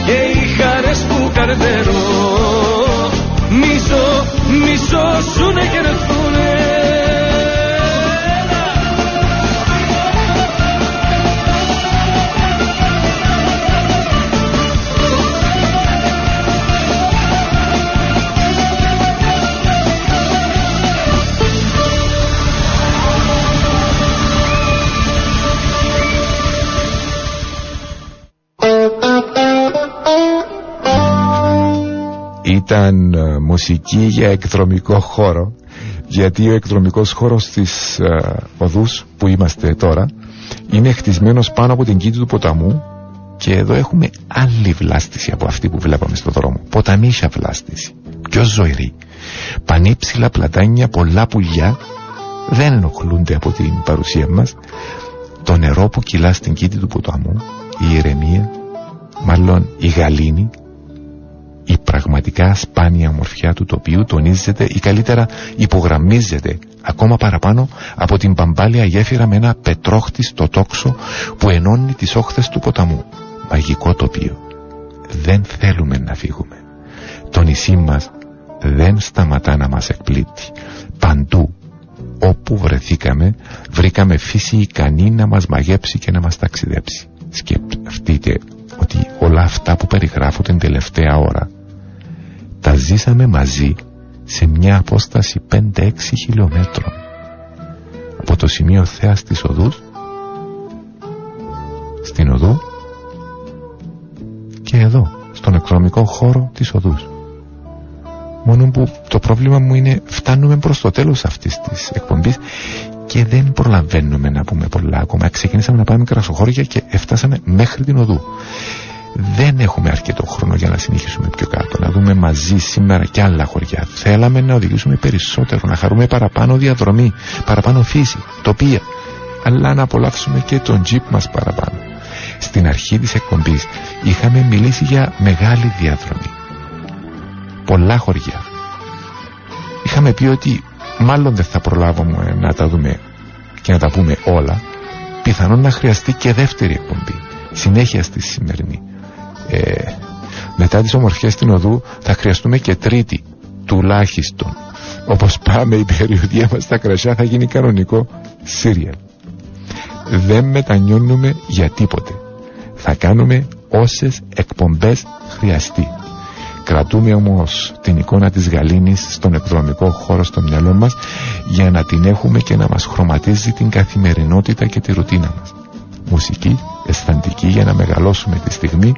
και οι χαρές που καρτερώ μισό, μισό σου να κερθούνε ήταν ε, μουσική για εκδρομικό χώρο γιατί ο εκδρομικός χώρος της ε, οδούς που είμαστε τώρα είναι χτισμένος πάνω από την κήτη του ποταμού και εδώ έχουμε άλλη βλάστηση από αυτή που βλέπαμε στο δρόμο. Ποταμίσια βλάστηση. Πιο ζωηρή. Πανύψηλα πλατάνια, πολλά πουλιά δεν ενοχλούνται από την παρουσία μας. Το νερό που κυλά στην κήτη του ποταμού, η ηρεμία, μάλλον η γαλήνη, η πραγματικά σπάνια ομορφιά του τοπίου τονίζεται ή καλύτερα υπογραμμίζεται ακόμα παραπάνω από την παμπάλια γέφυρα με ένα πετρόχτιστο τόξο που ενώνει τις όχθες του ποταμού. Μαγικό τοπίο. Δεν θέλουμε να φύγουμε. Το νησί μας δεν σταματά να μας εκπλήττει. Παντού όπου βρεθήκαμε βρήκαμε φύση ικανή να μας μαγέψει και να μας ταξιδέψει. Σκεφτείτε ότι όλα αυτά που περιγράφω την τελευταία ώρα τα ζήσαμε μαζί σε μια απόσταση 5-6 χιλιόμετρων από το σημείο θέας της οδούς στην οδού και εδώ στον εκδρομικό χώρο της οδούς μόνο που το πρόβλημα μου είναι φτάνουμε προς το τέλος αυτής της εκπομπής και δεν προλαβαίνουμε να πούμε πολλά ακόμα. Ξεκινήσαμε να πάμε κρασοχώρια και φτάσαμε μέχρι την οδού. Δεν έχουμε αρκετό χρόνο για να συνεχίσουμε πιο κάτω, να δούμε μαζί σήμερα και άλλα χωριά. Θέλαμε να οδηγήσουμε περισσότερο, να χαρούμε παραπάνω διαδρομή, παραπάνω φύση, τοπία, αλλά να απολαύσουμε και τον τζιπ μας παραπάνω. Στην αρχή της εκπομπής είχαμε μιλήσει για μεγάλη διαδρομή. Πολλά χωριά. Είχαμε πει ότι μάλλον δεν θα προλάβουμε να τα δούμε και να τα πούμε όλα πιθανόν να χρειαστεί και δεύτερη εκπομπή συνέχεια στη σημερινή ε, μετά τις ομορφιές στην οδού θα χρειαστούμε και τρίτη τουλάχιστον. Όπως πάμε η περιοδία μας στα κρασιά θα γίνει κανονικό σύριαλ. Δεν μετανιώνουμε για τίποτε. Θα κάνουμε όσες εκπομπές χρειαστεί. Κρατούμε όμως την εικόνα της γαλήνης στον εκδρομικό χώρο στο μυαλό μας για να την έχουμε και να μας χρωματίζει την καθημερινότητα και τη ρουτίνα μας. Μουσική, αισθαντική για να μεγαλώσουμε τη στιγμή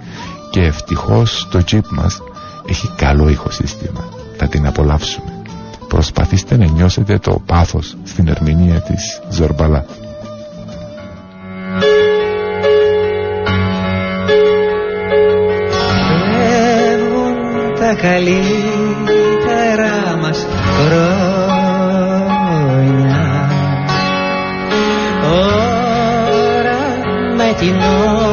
και ευτυχώς το τζιπ μας έχει καλό ηχοσύστημα. Θα την απολαύσουμε. Προσπαθήστε να νιώσετε το πάθος στην ερμηνεία της Ζορμπαλά. καλύτερα μας χρόνια ώρα με την ώρα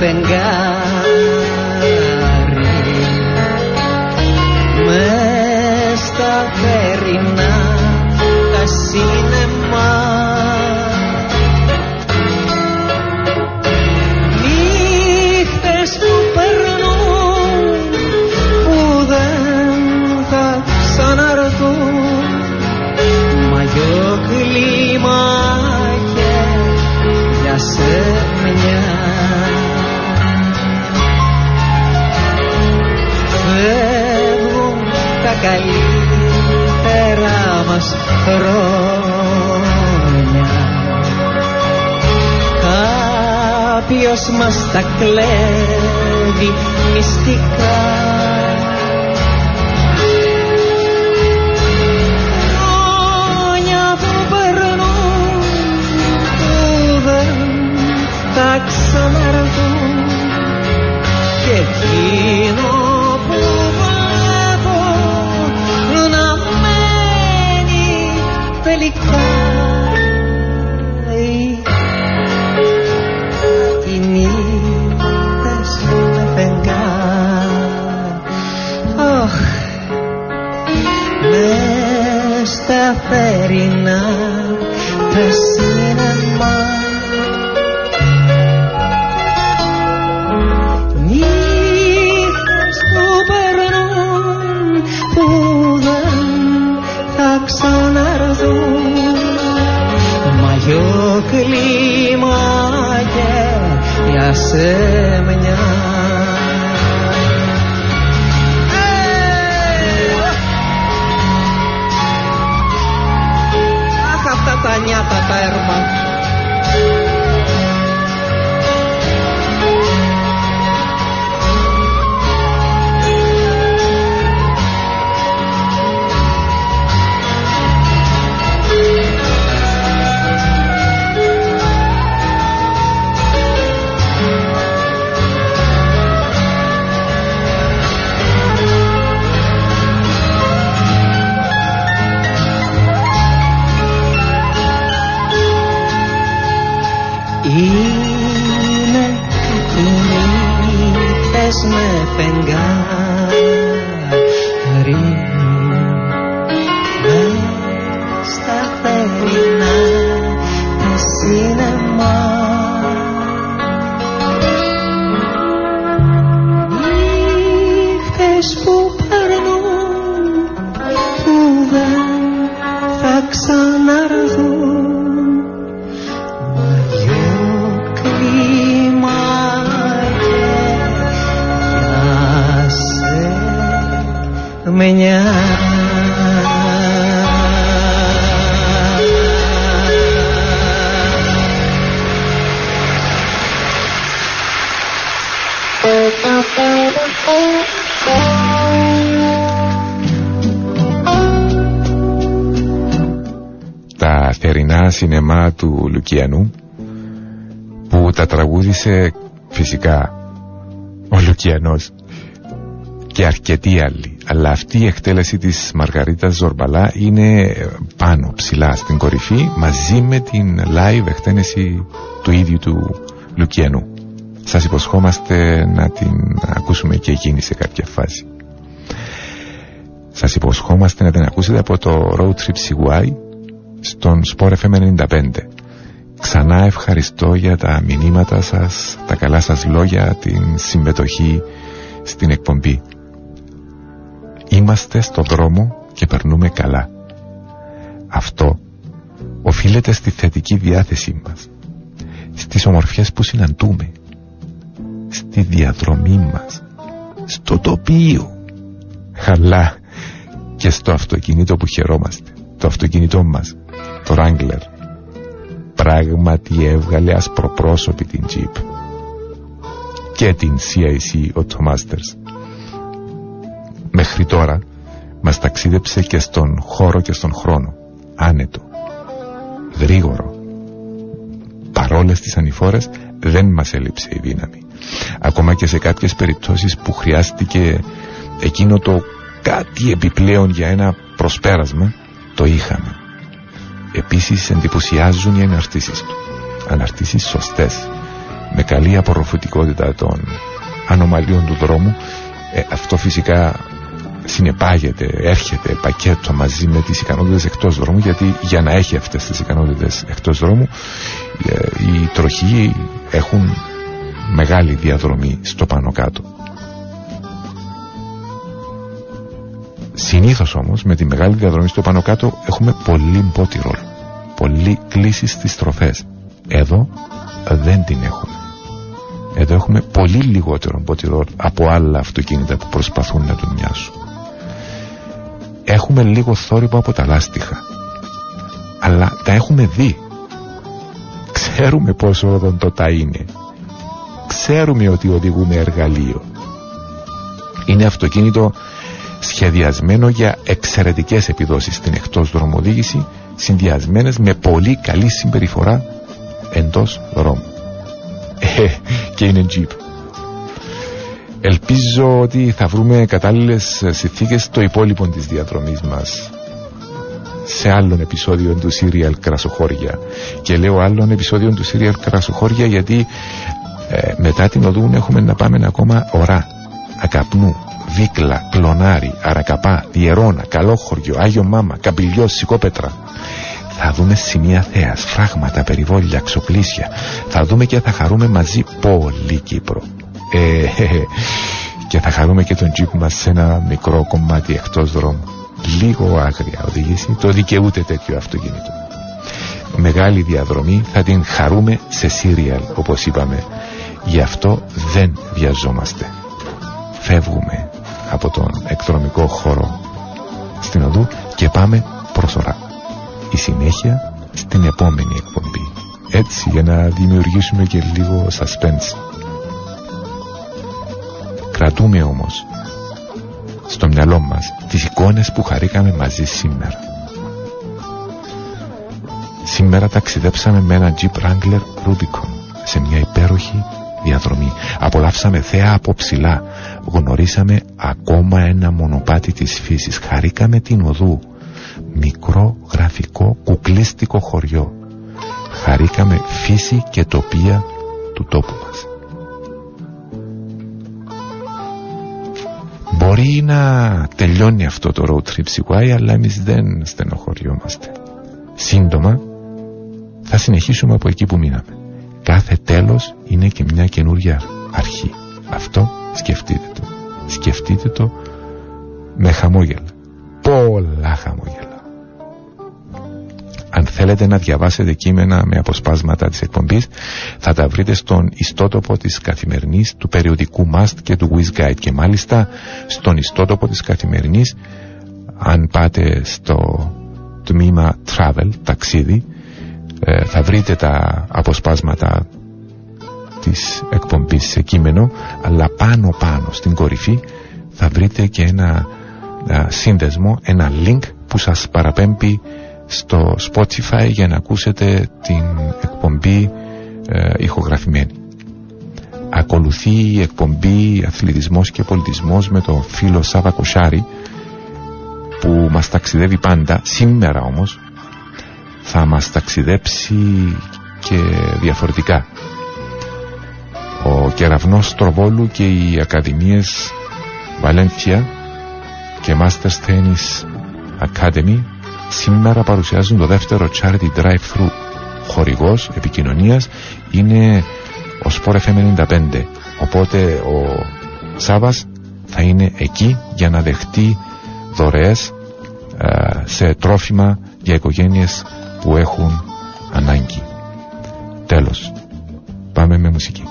vengar. Me está καλύτερα μας χρόνια. Κάποιος μας τα κλέβει μυστικά Garing Spanish Λουκιανού που τα τραγούδισε φυσικά ο Λουκιανός και αρκετοί άλλοι. Αλλά αυτή η εκτέλεση της Μαργαρίτας Ζορμπαλά είναι πάνω ψηλά στην κορυφή μαζί με την live εκτέλεση του ίδιου του Λουκιανού. Σας υποσχόμαστε να την ακούσουμε και εκείνη σε κάποια φάση. Σας υποσχόμαστε να την ακούσετε από το Road Trip CY στον Sport FM 95. Ξανά ευχαριστώ για τα μηνύματα σας, τα καλά σας λόγια, την συμμετοχή στην εκπομπή. Είμαστε στο δρόμο και περνούμε καλά. Αυτό οφείλεται στη θετική διάθεσή μας, στις ομορφιές που συναντούμε, στη διαδρομή μας, στο τοπίο, αλλά και στο αυτοκίνητο που χαιρόμαστε, το αυτοκίνητό μας το Wrangler. Πράγματι έβγαλε ασπροπρόσωπη την Jeep και την CIC Automasters. Μέχρι τώρα μας ταξίδεψε και στον χώρο και στον χρόνο. Άνετο. Γρήγορο. Παρόλες τις ανηφόρες δεν μας έλειψε η δύναμη. Ακόμα και σε κάποιες περιπτώσεις που χρειάστηκε εκείνο το κάτι επιπλέον για ένα προσπέρασμα το είχαμε. Επίσης εντυπωσιάζουν οι αναρτήσεις του. Αναρτήσεις σωστές, με καλή απορροφητικότητα των ανομαλίων του δρόμου. Ε, αυτό φυσικά συνεπάγεται, έρχεται πακέτο μαζί με τις ικανότητες εκτός δρόμου γιατί για να έχει αυτές τις ικανότητες εκτός δρόμου ε, οι τροχοί έχουν μεγάλη διαδρομή στο πάνω κάτω. Συνήθως όμως με τη μεγάλη διαδρομή στο πάνω κάτω έχουμε πολύ μπότι ρόλο. Πολύ κλίση στις στροφές. Εδώ δεν την έχουμε. Εδώ έχουμε πολύ λιγότερο μπότι ρόλο από άλλα αυτοκίνητα που προσπαθούν να τον μοιάσουν. Έχουμε λίγο θόρυβο από τα λάστιχα. Αλλά τα έχουμε δει. Ξέρουμε πόσο οδοντοτά είναι. Ξέρουμε ότι οδηγούμε εργαλείο. Είναι αυτοκίνητο σχεδιασμένο για εξαιρετικές επιδόσεις στην εκτός δρομοδήγηση συνδυασμένες με πολύ καλή συμπεριφορά εντός δρόμου. Ε, και είναι Jeep. Ελπίζω ότι θα βρούμε κατάλληλες συνθήκες στο υπόλοιπο της διαδρομής μας σε άλλον επεισόδιο του Serial Κρασοχώρια και λέω άλλον επεισόδιο του Serial Κρασοχώρια γιατί ε, μετά την οδούν έχουμε να πάμε ακόμα ωρά ακαπνού Βίκλα, Κλονάρι, Αρακαπά, Διερώνα, Καλόχωριο, Άγιο Μάμα, Καμπυλιό, Σικόπετρα. Θα δούμε σημεία θέας, φράγματα, περιβόλια, ξοπλίσια. Θα δούμε και θα χαρούμε μαζί πολύ Κύπρο. Ε, και θα χαρούμε και τον τζιπ μας σε ένα μικρό κομμάτι εκτός δρόμου. Λίγο άγρια οδηγήσει, το δικαιούται τέτοιο αυτοκίνητο. Μεγάλη διαδρομή θα την χαρούμε σε σύριαλ όπως είπαμε Γι' αυτό δεν βιαζόμαστε. Φεύγουμε από τον εκδρομικό χώρο στην οδού και πάμε προσωρά. Η συνέχεια στην επόμενη εκπομπή. Έτσι για να δημιουργήσουμε και λίγο suspense. Κρατούμε όμως στο μυαλό μας τις εικόνες που χαρήκαμε μαζί σήμερα. Σήμερα ταξιδέψαμε με ένα Jeep Wrangler Rubicon σε μια υπέροχη διαδρομή. Απολαύσαμε θέα από ψηλά. Γνωρίσαμε ακόμα ένα μονοπάτι της φύσης. Χαρήκαμε την οδού. Μικρό γραφικό κουκλίστικο χωριό. Χαρήκαμε φύση και τοπία του τόπου μας. Μπορεί να τελειώνει αυτό το road trip CY αλλά εμείς δεν στενοχωριόμαστε. Σύντομα θα συνεχίσουμε από εκεί που μείναμε. Κάθε τέλος είναι και μια καινούρια αρχή. Αυτό σκεφτείτε το. Σκεφτείτε το με χαμόγελα. Πολλά χαμόγελα. Αν θέλετε να διαβάσετε κείμενα με αποσπάσματα της εκπομπής θα τα βρείτε στον ιστότοπο της καθημερινής του περιοδικού Must και του Wiz Guide και μάλιστα στον ιστότοπο της καθημερινής αν πάτε στο τμήμα Travel, ταξίδι ε, θα βρείτε τα αποσπάσματα της εκπομπής σε κείμενο αλλά πάνω πάνω στην κορυφή θα βρείτε και ένα, ένα σύνδεσμο, ένα link που σας παραπέμπει στο Spotify για να ακούσετε την εκπομπή ε, ηχογραφημένη. Ακολουθεί η εκπομπή Αθλητισμός και Πολιτισμός με τον φίλο Σάβα Κοσάρη που μας ταξιδεύει πάντα. Σήμερα όμως θα μας ταξιδέψει και διαφορετικά. Ο Κεραυνός Στροβόλου και οι Ακαδημίες Βαλένθια και Masters Tennis Academy σήμερα παρουσιάζουν το δεύτερο Charity Drive-Thru χορηγός επικοινωνίας είναι ο Sport FM 95 οπότε ο Σάβας θα είναι εκεί για να δεχτεί δωρεές ε, σε τρόφιμα για οικογένειες που έχουν ανάγκη. Τέλος. Πάμε με μουσική.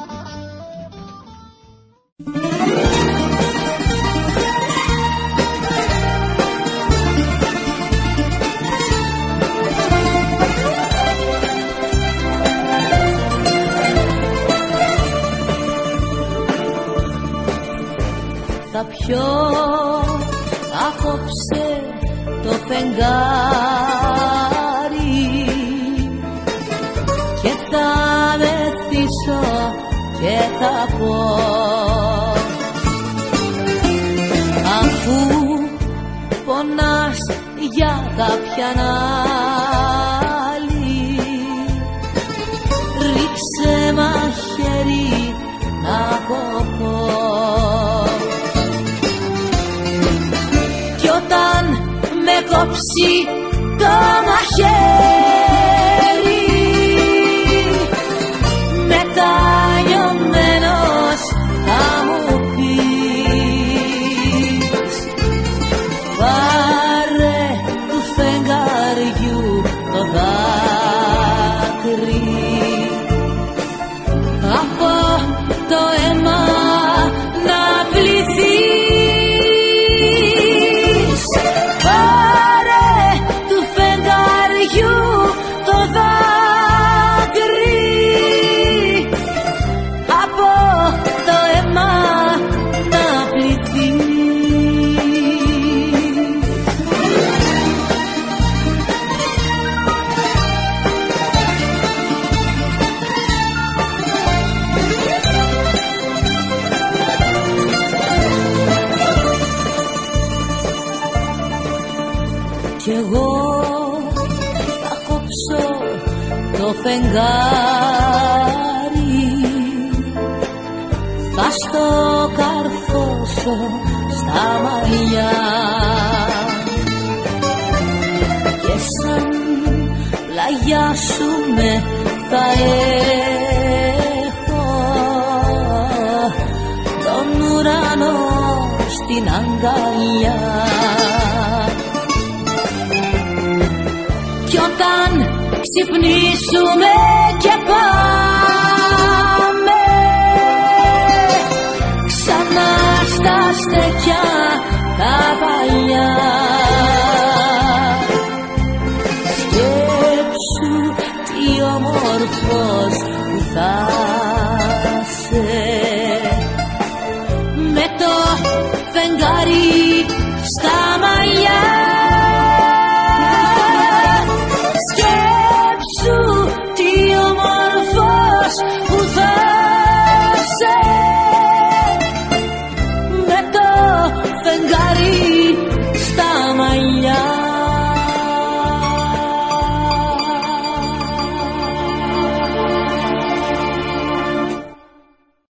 Με καρδιά. Και σαν πλαγιά σου με θα έχω. Τον ουρανό στην αγκαλιά. Κι όταν ξυπνήσουμε και πάμε ξανά στα στεκιά